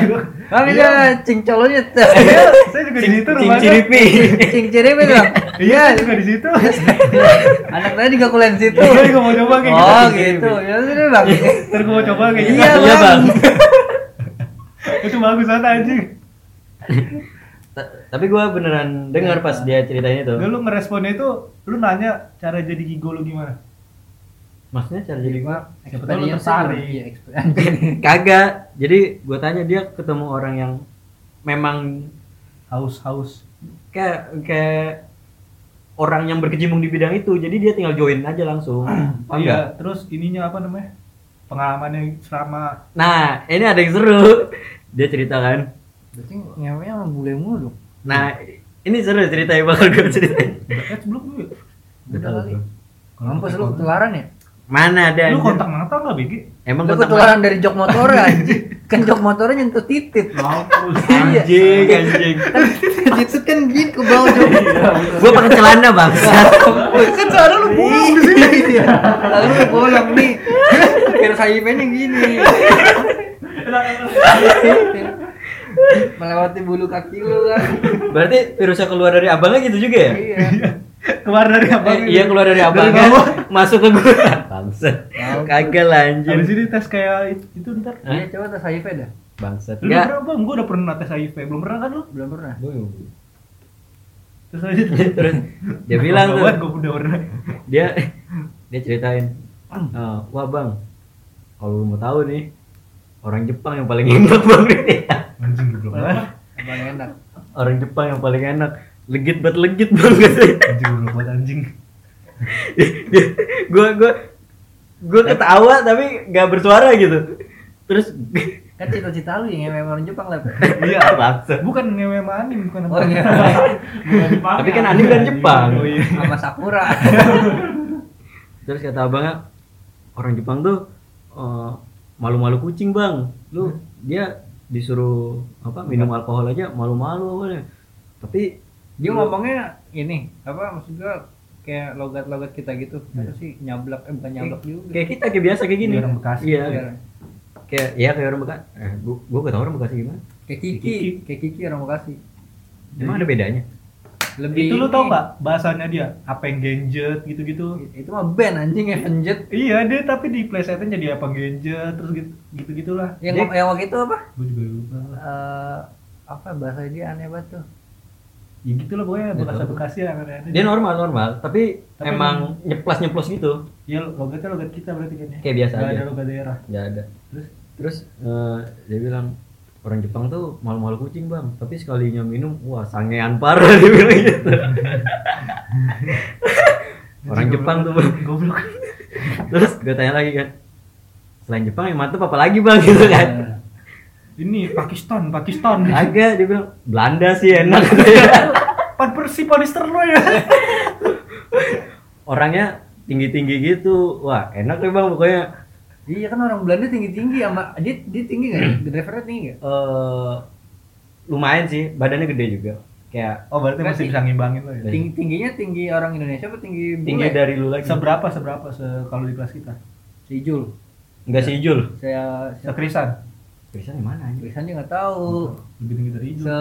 Bang, itu cing colonnya. Saya juga di situ rumahnya. ciripi Cing ciripi Bang. Iya, juga di situ. Anak tadi juga kuliah di situ. Iya, juga mau coba kayak Oh, gitu. gitu. Ya sudah, Bang. Ntar gua mau coba kayak gitu. Iya, iya bang Itu bagus banget anjing. Ta- tapi gue beneran dengar pas dia ceritain itu Dulu ngeresponnya itu lu nanya cara jadi gigolo gimana? maksudnya cara jadi gue Siapa lu tertarik. Iya, experience. kagak jadi gue tanya dia ketemu orang yang memang Haus haus. kayak kayak orang yang berkecimpung di bidang itu jadi dia tinggal join aja langsung nggak? Iya, terus ininya apa namanya? Pengalamannya selama nah ini ada yang seru dia cerita kan Berarti ngewenya sama bule mulu dong. nah ini seru cerita yang bakal gue ceritain eh sebelum lu ya? Udah kali. Mampus lu ketularan ya? mana ada Lu kontak mata nggak BG? emang Lu kontak ketularan dari jok motor anjing. Kan jok motornya nyentuh titit. Mampus. Iya. anjing anjing Titit kan gini ke bawah jok. gue pakai celana bang Kan sekarang lu bolong di sini. Iya. Lalu lu bolong nih. Virus HIV-nya gini. Melewati bulu kaki lu kan. berarti virusnya keluar dari abangnya gitu juga ya Iya. Keluar dari apa Eh, iya keluar dari abangnya bawah. masuk ke gua. Bangsat. Tahu. kagak lah anjir habis ini tes kayak itu, itu ntar. Iya, coba tes HIV dah. bangsat. Lu pernah bang gue udah pernah tes HIV. Belum pernah kan lu? Belum pernah. terus aja terus dia bilang tuh gue udah pernah. dia dia ceritain "Eh, wah bang kalau lu mau tahu nih orang Jepang yang paling enak bang. Anjing belum pernah Abang enak. orang Jepang yang paling enak legit banget legit bang katanya. anjing buat anjing. Gue gue gue ketawa tapi nggak bersuara gitu. Terus Kan cita-cita lu yang ngewe orang Jepang lah. iya bangsat bukan ngewe sama anim bukan. Oh iya. tapi kan anime kan Jepang. Oh iya Sama Sakura. terus kata abangnya orang Jepang tuh eh, malu-malu kucing bang. Lu dia disuruh apa minum alkohol aja malu-malu awalnya. Tapi Dia ngomongnya ini, apa maksud gua kayak logat-logat kita gitu. Apa sih nyablak eh bukan nyablak juga. kayak kita kayak biasa kayak gini orang Bekasi. iya Iya. kayak iya kayak orang Bekasi eh, gua gua gak tau orang Bekasi gimana Kayak Kiki, Kiki. kayak Kiki orang Bekasi. emang ada bedanya Lebih itu lu tau nggak bahasanya dia apa yang genjet gitu-gitu Itu mah band anjing Avenged. iya dia tapi di playsetnya jadi apa genjet terus gitu gitu gitulah Yang yang waktu itu apa? gue juga lupa Eh apa bahasa dia aneh banget tuh. Ya gitu lah pokoknya Nggak bekasi tahu. bekasi lah aneh-aneh. dia normal normal. Tapi, Tapi emang nyeplas nyeplos gitu. Ya logatnya logat kita berarti kan ya? Kayak biasa Nggak aja. ada logat daerah. Nggak ada. Terus? Terus eh, dia bilang orang Jepang tuh malu-malu kucing bang. Tapi sekalinya minum wah sangean parah dia bilang gitu. Orang Jepang tuh goblok. Terus gue tanya lagi kan selain Jepang yang mantep apa lagi bang? Gitu kan ini Pakistan Pakistan. Agak dia bilang Belanda sih enak. Pan persi panister lo ya orangnya tinggi-tinggi gitu. Wah enak deh bang pokoknya. Iya kan orang Belanda tinggi-tinggi sama dia dia tinggi nggak? Drivernya tinggi nggak? eh lumayan sih badannya gede juga. Kayak oh berarti masih bisa ngimbangin lo ya. Tinggi. Tingginya tinggi orang Indonesia apa tinggi bule? tinggi dari lu lagi? Seberapa seberapa se kalau di kelas kita? Si Jul. enggak si Ijul Saya saya sekrisan Krisan di mana aja dia nggak tahu. lebih tinggi dari Ijul Se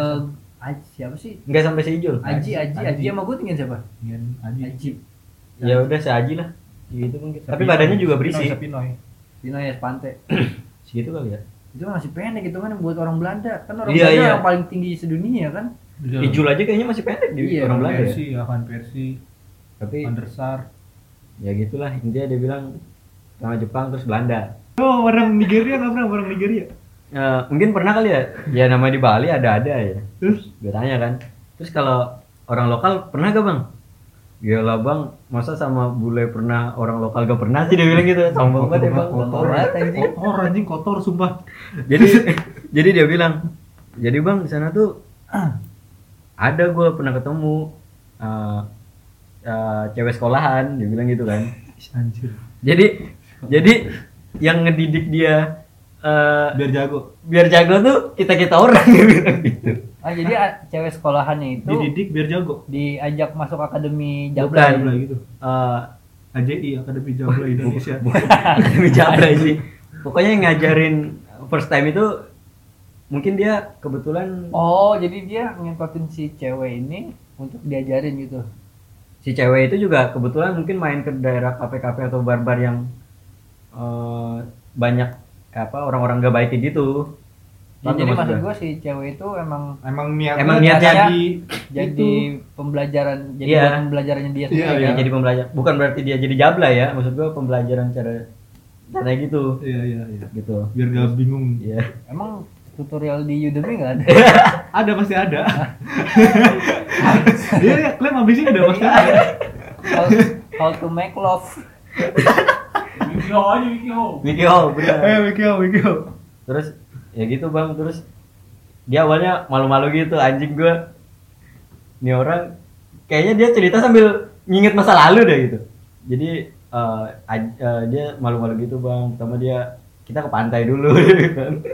Aji siapa sih? enggak sampai si Ijul Aji Aji Aji Aji. sama gue tinggi siapa? Tinggian Aji Aji. ya udah seaji lah gitu mungkin tapi badannya juga berisi Sepinoy. Dino ya Spante. segitu kali ya Itu masih pendek gitu kan buat orang Belanda. Kan orang Iya, Belanda iya. yang paling tinggi sedunia kan? Ijul aja kayaknya masih pendek di orang Belanda ya. Persi ya Van Persi tapi Van der Sar ya gitulah intinya dia bilang sama Jepang terus Belanda oh orang Nigeria nggak pernah orang Nigeria Eh, mungkin pernah kali ya? Ya nama di Bali ada ada ya. Terus? Gue tanya kan. Terus kalau orang lokal pernah gak bang? Gila bang, masa sama bule pernah orang lokal gak pernah sih dia bilang gitu. Sombong banget ya bang. Kotor banget, anjing. kotor anjing kotor sumpah. Jadi jadi dia bilang Jadi bang di sana tuh Ada gue pernah ketemu eh, eh, Cewek sekolahan, dia bilang gitu kan. Anjir. Jadi jadi yang ngedidik dia eh, biar jago biar jago tuh kita kita orang gitu Ah jadi ah, cewek sekolahannya itu dididik biar jago diajak masuk akademi Bukan. Jabla gitu Eh, AJI Akademi Jabla Indonesia Akademi Jabra sih. Pokoknya yang ngajarin first time itu mungkin dia kebetulan Oh, jadi dia ngentotin si cewek ini untuk diajarin gitu. si cewek itu juga kebetulan mungkin main ke daerah kafe-kafe atau bar-bar yang eh, banyak apa orang-orang gak baik kayak gitu. Ya, Paham jadi maksud gua si cewek itu emang emang niat Emang niatnya jadi jadi pembelajaran jadi Iya. buat pembelajarannya dia Iya, sendiri. Ya, kan? jadi pembelajar bukan berarti dia jadi jabla ya maksud gua pembelajaran cara cara gitu iya iya iya gitu biar gak bingung ya Emang tutorial di Udemy nggak ada? ada pasti ada dia ya klaim abis ini udah pasti ada how, how to make love. Wikiho aja Wikiho. Wiki Hall bener eh Wikio Wikio terus ya gitu bang. Terus dia awalnya malu-malu gitu anjing gua. Ini orang kayaknya dia cerita sambil nginget masa lalu deh gitu. Jadi eh, aj- eh, dia malu-malu gitu bang. Pertama dia kita ke pantai dulu.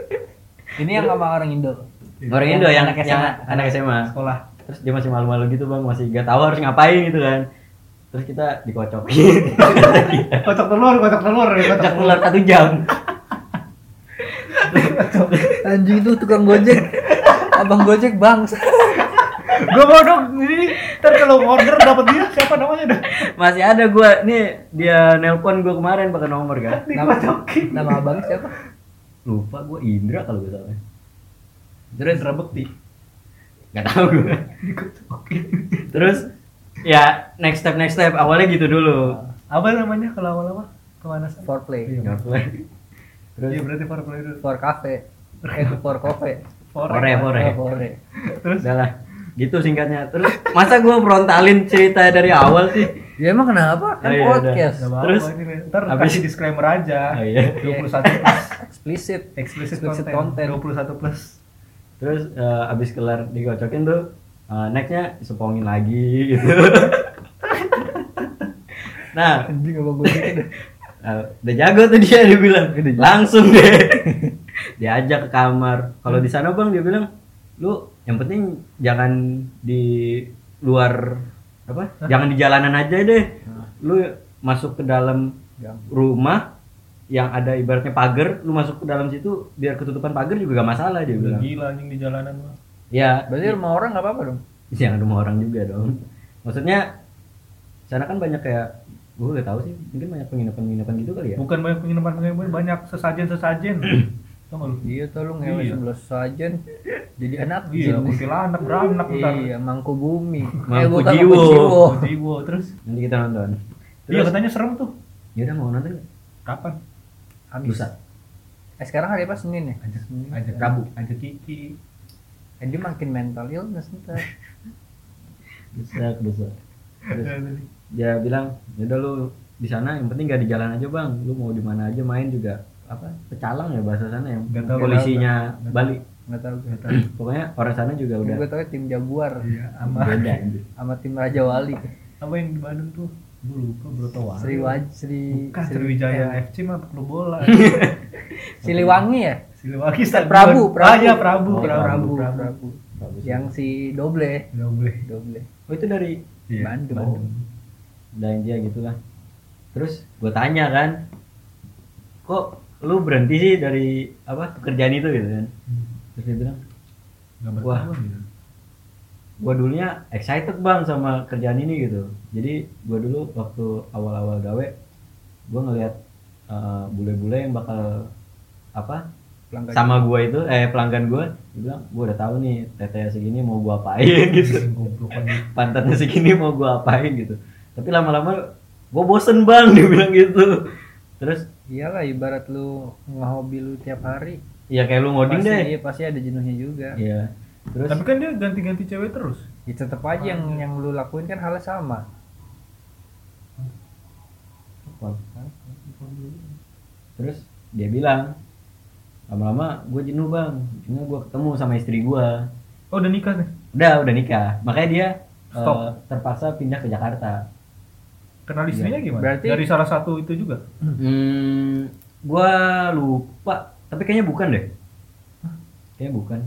Ini yang sama orang Indo. orang Indo yang Anak yang SMA. anak SMA sekolah. Terus dia masih malu-malu gitu bang. Masih gak tahu harus ngapain gitu kan terus kita dikocokin kocok telur kocok telur ya kocok ular satu jam Anjing itu tukang gojek. Abang gojek bangsa. Gua mau dong ini ntar kalau order dapat dia siapa namanya dah? Masih ada gua nih dia nelpon gua kemarin pakai nomor kan. Nama. Nama abang siapa? Lupa gua Indra kalau gak salah. Terus Indra Bekti. Gak tahu gua. Terus ya next step next step awalnya gitu dulu. Apa namanya kalau awal-awal? Ke mana sih? For play. Iya. Terus Iya berarti for play dulu. For cafe. Eh for coffee. For Fore, fore. Oh, fore. Terus Udah lah. Gitu singkatnya. Terus masa gua frontalin cerita dari awal sih? Ya emang kenapa? Kan Oh, iya, udah. podcast. Apa-apa, Terus? ntar Habis- kasih disclaimer aja. Oh, iya. 21 plus Explicit. explicit, Explicit content. content. 21 plus. Terus eh, abis kelar digocokin tuh eh, nextnya sepongin lagi gitu. nah, Anjing apa gue eh, udah jago tuh dia dia bilang langsung deh diajak ke kamar. Kalau di sana bang dia bilang lu yang penting jangan di luar apa? Jangan di jalanan aja deh. Lu masuk ke dalam Gang. rumah yang ada ibaratnya pagar, lu masuk ke dalam situ biar ketutupan pagar juga gak masalah dia bilang. Gila anjing di jalanan mah. Ya, Berarti rumah orang nggak apa-apa dong? Jangan rumah orang juga dong. Maksudnya sana kan banyak kayak gue gak tahu sih, mungkin banyak penginapan-penginapan gitu kali ya. Bukan banyak penginapan penginapan banyak sesajen-sesajen. Tau nggak lu? Iya tuh lu ngewe Iya. sebelah sajen. Jadi anak Iya, kuntilanak beranak ntar. Iya, mangku bumi. Mangku bukan jiwo. jiwo. Jiwo terus. Nanti kita nonton. Iya Terus, katanya serem tuh. ya udah mau nonton nggak? Kapan? Habis. Lusa. Eh sekarang hari apa Senin ya? Ajak Senin. ajak Rabu, ajak Kiki. Dia makin mental illness ntar. Lusa, lusa. Terus dia bilang, ya udah lu di sana yang penting gak di jalan aja bang, lu mau di mana aja main juga apa pecalang ya bahasa sana yang Nggak tahu, polisinya nggak tahu. Bali. Nggak tahu gue. Pokoknya orang sana juga udah Gue tau tim Jaguar Iya, sama beda. anjir. sama tim Raja Wali. apa yang di Bandung tuh? Gue lupa Brotowali. Sri Waj Sri Bukan Sriwijaya eh, FC mah klub bola. Siliwangi ya? Siliwangi Stadion. Prabu, Prabu. Ah, iya, Prabu, Oh, Prabu, Prabu, Prabu. Prabu. Bagus. Yang si Doble, boleh. Doble. Oh itu dari Iya, Bandung. dan dia gitu lah terus gue tanya kan kok lu berhenti sih dari apa pekerjaan itu gitu kan terus dia bilang Nggak Wah. gitu. gue dulunya excited bang sama kerjaan ini gitu jadi gue dulu waktu awal-awal gawe gue ngelihat eh, bule-bule yang bakal apa Pelanggan. sama gue itu eh pelanggan gue dia bilang gue udah tahu nih tetenya segini mau gue apain gitu pantatnya segini mau gue apain gitu tapi lama-lama gue bosen bang dia bilang gitu terus Iyalah ibarat lu ngehobi lu tiap hari. ya kayak lu ngoding pasti, deh iya, pasti ada jenuhnya juga. iya terus Tapi kan dia ganti-ganti cewek terus. Ya tetap aja yang yang lu lakuin kan halnya sama. terus dia bilang lama-lama gue jenuh bang. Cuma gue ketemu sama istri gue Oh, udah nikah nih. udah udah nikah. Makanya dia eh, Stop. terpaksa pindah ke Jakarta. Kenal istrinya gimana? Berarti- dari salah satu itu juga. hmm, gue lupa. Tapi kayaknya bukan deh. Kayaknya bukan.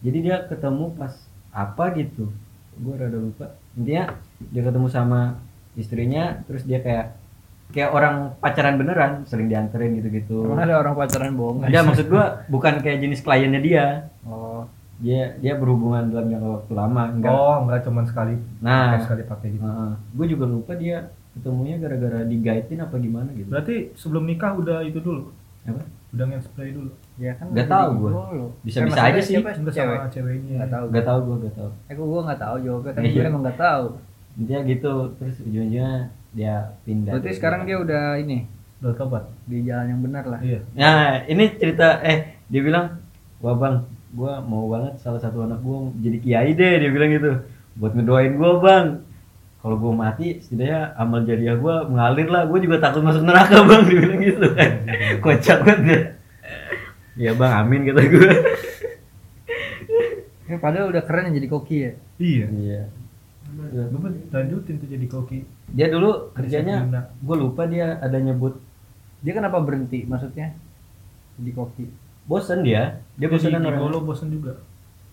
Jadi dia ketemu pas apa gitu? Gue rada lupa. Intinya dia ketemu sama istrinya terus dia kayak kayak orang pacaran beneran sering dianterin gitu-gitu Emang ada orang pacaran bohongan. Enggak maksud gua bukan kayak jenis kliennya dia Oh, dia dia berhubungan dalam jangka waktu lama enggak Oh, enggak cuman sekali. nah pakai sekali pakai gitu. gue juga lupa dia ketemunya gara-gara digaitin apa gimana gitu Berarti sebelum nikah udah itu dulu. apa Udah nge-spray dulu. ya kan Nggak udah tahu gua. Bisa-bisa Eh, aja sih. siapa Enggak cewek? sama ceweknya. Nggak tahu. nggak tahu gue nggak tahu Eh gua gua nggak tahu jawabnya, tapi Iya. gue emang nggak tahu. intinya gitu terus ujung-ujungnya dia pindah Berarti sekarang dia udah ini Udah tobat. di jalan yang benar lah. Iya. nah ini cerita eh dia bilang wah bang gua mau banget salah satu anak gua jadi kiai deh dia bilang gitu buat ngedoain gua bang kalau gua mati setidaknya amal jariah gua mengalir lah gua juga takut masuk neraka bang dia bilang gitu kan kocak banget dia ya bang amin kata gua Ya, padahal udah keren yang jadi koki ya. Iya. iya Gue lanjutin tuh jadi koki. Dia dulu kerjanya gua lupa dia ada nyebut Dia kenapa berhenti maksudnya? Jadi koki. bosen dia dia Jadi bosenan Gigolo orang bosen juga.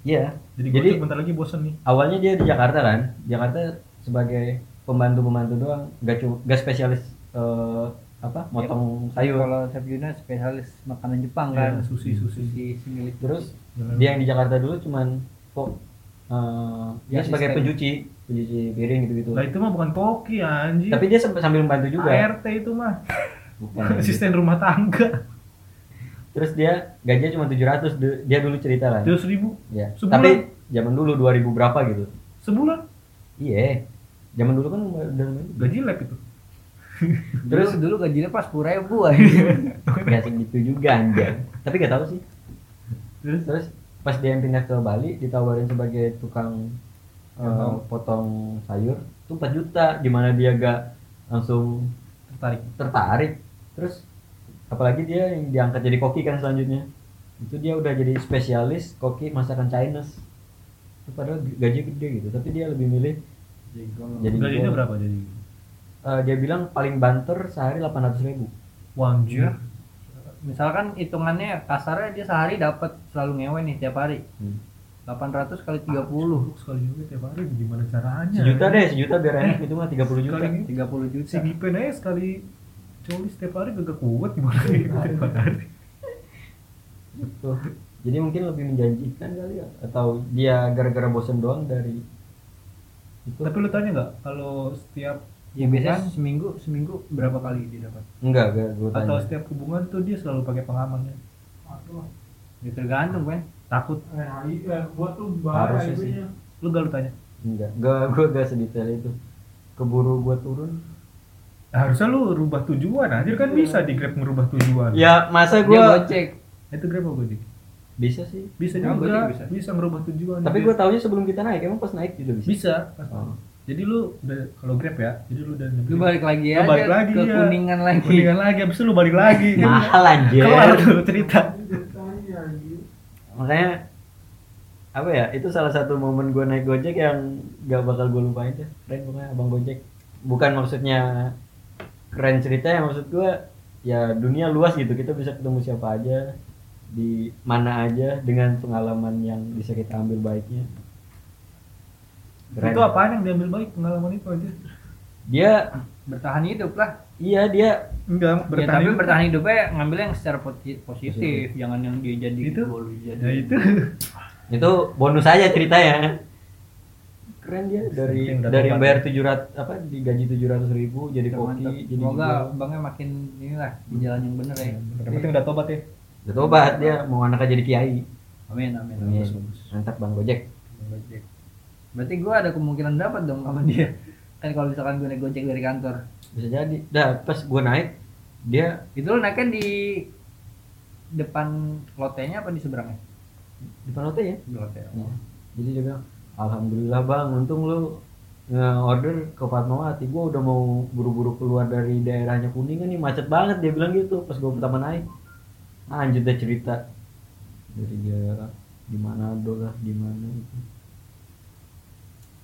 iya Jadi, Jadi- gue bentar lagi bosen nih. awalnya dia di Jakarta kan Jakarta sebagai pembantu pembantu doang gak cuma gak spesialis eh, apa motong sayur Kalau Chef Yuna spesialis makanan Jepang Iya, kan. sushi, sushi. Sushi si milik terus dia yang di Jakarta dulu cuman kok eh, Ya, dia sebagai pencuci. Pencuci piring gitu gitu Lah itu mah bukan koki anjing. tapi dia sambil sambil membantu juga. ART itu mah. Bukan. Asisten rumah tangga. terus dia gajinya cuma 700 Du- dia dulu cerita lah. Tujuh ribu? Ya Sebulan? tapi zaman dulu 2000 berapa gitu. Sebulan? Iya. Zaman dulu kan udah gaji lab itu. Terus? Dulu gajinya pas sepuluh ribu aja. nggak segitu juga anjir tapi gak tahu sih. Terus? Terus pas dia pindah ke Bali ditawarin sebagai tukang eh, Potong. potong sayur tuh 4 juta di mana dia gak langsung tertarik. tertarik terus apalagi dia yang diangkat jadi koki kan selanjutnya itu dia udah jadi spesialis koki masakan Chinese Itu padahal gaji gede gitu tapi dia lebih milih jadi Gajinya berapa jadi? Eh, dia bilang paling banter sehari 800 ribu Wah, anjir. Misalkan hitungannya kasarnya dia sehari dapat selalu ngewe nih tiap hari. Hmm. 800 kali 30. sekali juga tiap hari gimana caranya? sejuta deh sejuta biar enak itu mah 30 juta Sekali 30 juta. si Gipen aja sekali coli setiap hari gak kuat gimana gitu tiap hari. Gitu. jadi mungkin lebih menjanjikan kali ya atau dia gara-gara bosen doang dari itu Tapi lu tanya nggak kalau setiap Ya biasanya hubungan seminggu seminggu berapa kali dia dapat? enggak enggak gue tanya atau setiap hubungan tuh dia selalu pakai pengamannya? Ya tergantung kan. Takut Eh, iya, gua tuh Harusnya bahaya sih. ibunya. lu gak lu tanya? enggak enggak gue enggak sedetail itu keburu gua turun Nah, harusnya lu rubah tujuan aja kan bisa di Grab ngerubah tujuan. ya masa Dia gua gocek. Itu Grab apa Gojek? bisa sih Bisa juga, bisa. bisa? ngerubah tujuan. tapi gua taunya sebelum kita naik emang pas naik juga bisa bisa. Oh. Jadi lu udah kalau Grab ya, jadi lu udah Lu balik lagi Lu aja balik lagi, ke ya. kuningan lagi. Kuningan lagi, abis itu lu balik lagi. mahal anjir Kelar tuh cerita. makanya apa ya itu salah satu momen gua naik gojek yang gak bakal gue lupain deh keren pokoknya abang gojek bukan maksudnya keren ceritanya maksud gua ya dunia luas gitu kita bisa ketemu siapa aja di mana aja dengan pengalaman yang bisa kita ambil baiknya Keren. Itu apaan yang diambil baik pengalaman itu aja? dia Bertahan hidup lah. iya dia Enggak, ya, tapi bertahan hidupnya ngambil yang secara poti- positif, jangan yang dia jadi Itu? gol jadi. Ya itu. itu bonus aja ceritanya keren dia dari udah dari yang bayar tujuh ratus apa digaji tujuh ratus ribu jadi Mantap. koki jadi Semoga bangnya makin inilah di jalan yang bener ya. Yang penting udah tobat ya. udah tobat dia mau anaknya jadi kiai Amin amin. Amin. Bagus. mantap bang gojek Gojek. Berarti gua ada kemungkinan dapat dong sama dia. Kan kalau misalkan gue naik gojek dari kantor. bisa jadi dah pas gua naik dia Itu lo naiknya di depan lotenya apa di seberangnya? di panote ya Di lote. Iya. jadi dia bilang alhamdulillah bang untung lu nge-order ke Fatmawati gua udah mau buru-buru keluar dari daerahnya kuningan nih macet banget dia bilang gitu pas gua pertama naik lanjut deh cerita dari dia di Manado lah di mana gitu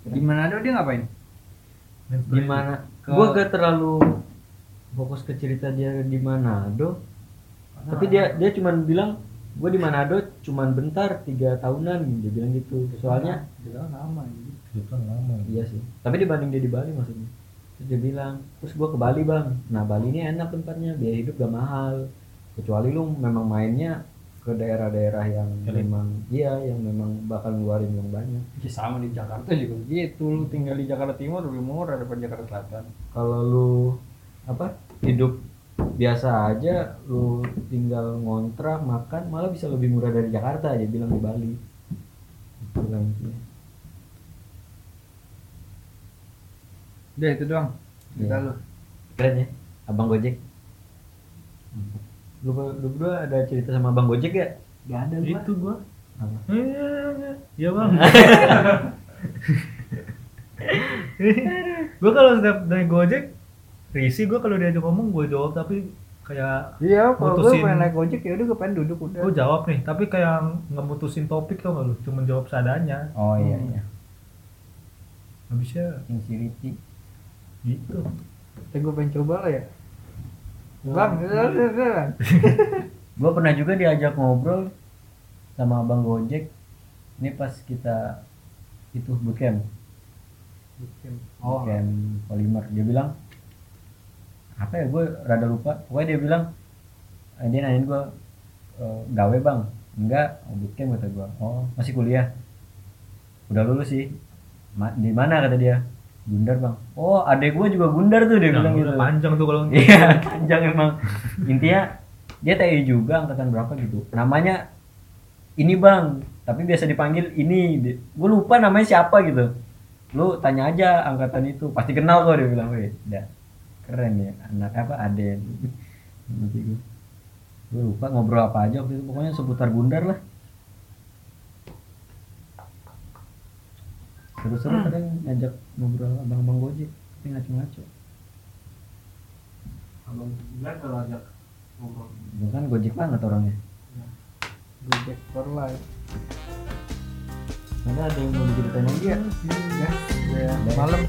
Di Manado dia ngapain? di mana? Ke- gua gak terlalu fokus ke cerita dia di Manado tapi dia dia cuman bilang gue di Manado cuman bentar tiga tahunan dia bilang gitu. Soalnya Dia lama gitu. Itu kan lama. iya sih. Tapi dibanding dia di Bali maksudnya. Terus dia bilang terus gua ke Bali bang. Nah Bali ini enak tempatnya biaya hidup gak mahal. Kecuali lu memang mainnya ke daerah-daerah yang Elit. memang iya yang memang bakal ngeluarin uang banyak Ya sama di Jakarta juga gitu. Lu tinggal di Jakarta Timur lebih murah daripada Jakarta Selatan. kalau lu apa hidup biasa aja lu tinggal ngontrak makan malah bisa lebih murah dari Jakarta dia bilang di Bali itu lah intinya. Udah itu doang. Cerita Iya. lu. keren ya abang gojek lu, lu berdua ada cerita sama abang gojek ya Gak ada gua. Itu gua. Apa? Eh, Ya bang. gue kalau setiap naik gojek, risih gue kalau diajak ngomong gue jawab tapi kayak Iya, kalau gue Mutusin- pengen naik gojek ya udah gue pengen duduk udah. gue jawab nih, tapi kayak nggak mutusin topik tau gak lu, cuma jawab seadanya. Oh iya Hmm. iya. Habisnya Insecurity gitu. Tapi gue pengen coba lah ya. Bang, udah. gue pernah juga diajak ngobrol sama abang gojek. Ini pas kita itu bootcamp. Oh, bootcamp polimer dia bilang apa ya gue rada lupa. Pokoknya dia bilang eh, dia nanyain gue "Eh, gawe bang? Enggak oh, bootcamp kata gue oh masih kuliah? Udah lulus sih. Ma- di mana? kata dia Gundar bang. Oh adek gue juga Gundar tuh dia Nah, bilang gitu. panjang tuh kalau iya panjang emang. Intinya dia TI juga angkatan berapa gitu. Namanya ini bang. Tapi biasa dipanggil ini. Gue lupa namanya siapa gitu. Lu tanya aja angkatan itu. Pasti kenal kok dia bilang. Weh udah keren ya. Anak apa Aden nanti gue gue lupa ngobrol apa aja waktu itu. Pokoknya seputar Gundar lah seru-seru kadang ngajak ngobrol abang-abang gojek tapi ngaco-ngaco. Abang bilang kalau ajak ngobrol. Gue kan gojek banget orangnya. Gojek for life. ada ada yang mau diceritain lagi ya? Ya, malam.